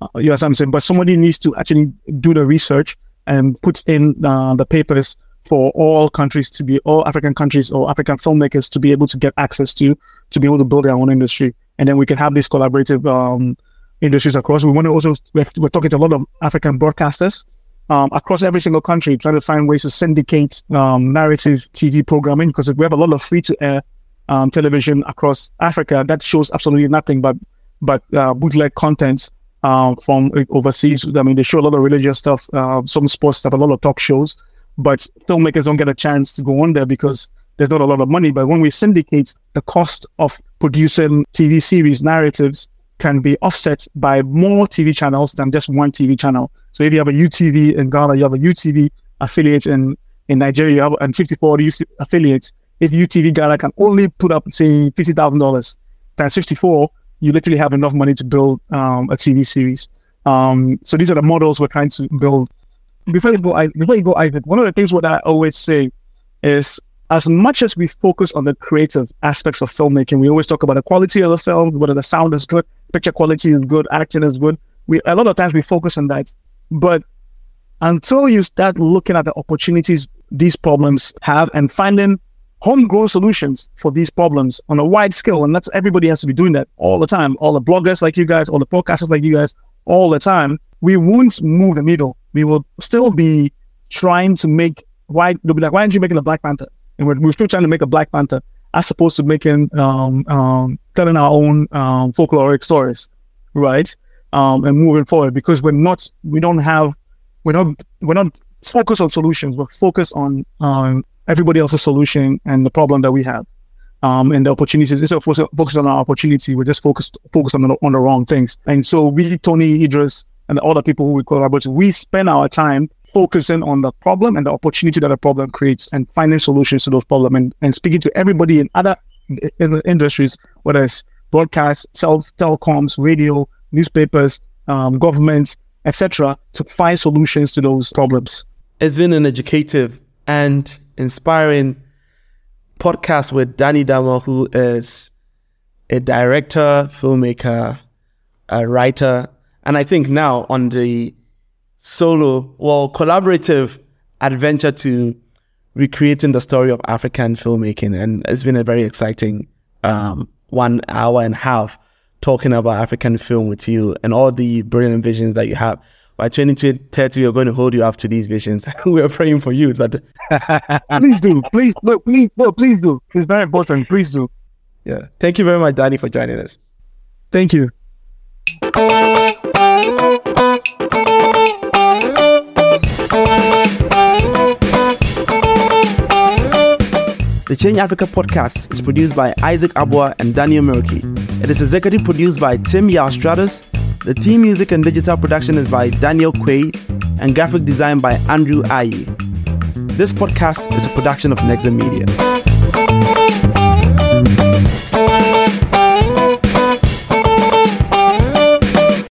Uh, you know what I'm saying? But somebody needs to actually do the research and put in uh, the papers for all countries to be, all African countries or African filmmakers to be able to get access to, to be able to build their own industry. And then we can have these collaborative um, industries across. We want to also, we're, we're, talking to a lot of African broadcasters um, across every single country, trying to find ways to syndicate um, narrative TV programming because we have a lot of free to air um, television across Africa that shows absolutely nothing but but uh, bootleg content um, from overseas. I mean, they show a lot of religious stuff, uh, some sports stuff, a lot of talk shows, but filmmakers don't get a chance to go on there because there's not a lot of money. But when we syndicate, the cost of producing TV series narratives can be offset by more TV channels than just one TV channel. So if you have a UTV in Ghana, you have a UTV affiliate in in Nigeria, you have and 54 affiliates if UTV Ghana can only put up, say, fifty thousand dollars times fifty-four, you literally have enough money to build um, a TV series. Um, so these are the models we're trying to build. Before you go, I, before you go, Ivan, one of the things what I always say is, as much as we focus on the creative aspects of filmmaking, we always talk about the quality of the film, whether the sound is good, picture quality is good, acting is good. We a lot of times we focus on that, but until you start looking at the opportunities these problems have and finding homegrown solutions for these problems on a wide scale. And that's everybody has to be doing that all the time. All the bloggers like you guys, all the podcasters like you guys, all the time. We won't move the needle. We will still be trying to make why they'll be like, why aren't you making a Black Panther? And we're, we're still trying to make a Black Panther as opposed to making um, um, telling our own um, folkloric stories, right? Um, and moving forward because we're not we don't have we're not we're not focused on solutions. We're focused on um, everybody else's solution and the problem that we have. Um, and the opportunities. Instead of focus on our opportunity, we're just focused focused on the, on the wrong things. And so, really, Tony Idris and the other people who we collaborate with, we spend our time focusing on the problem and the opportunity that the problem creates, and finding solutions to those problems, and, and speaking to everybody in other in industries, whether it's broadcast, self telecoms, radio, newspapers, um, governments, etc., to find solutions to those problems. It's been an educative and inspiring podcast with Danny Damah, who is a director, filmmaker, a writer, and I think now on the solo, well, collaborative adventure to recreating the story of African filmmaking. And it's been a very exciting um, one hour and a half talking about African film with you and all the brilliant visions that you have. By 2030, we're going to hold you up to these visions. [LAUGHS] we're praying for you, but [LAUGHS] please do, please, look, please, look, please do. It's very important. Please do. Yeah. Thank you very much, Danny, for joining us. Thank you. The Change Africa podcast is produced by Isaac Abua and Daniel Miroki. It is executive produced by Tim Yarstratus. The theme music and digital production is by Daniel Quaid and graphic design by Andrew Aye. This podcast is a production of Nexen Media.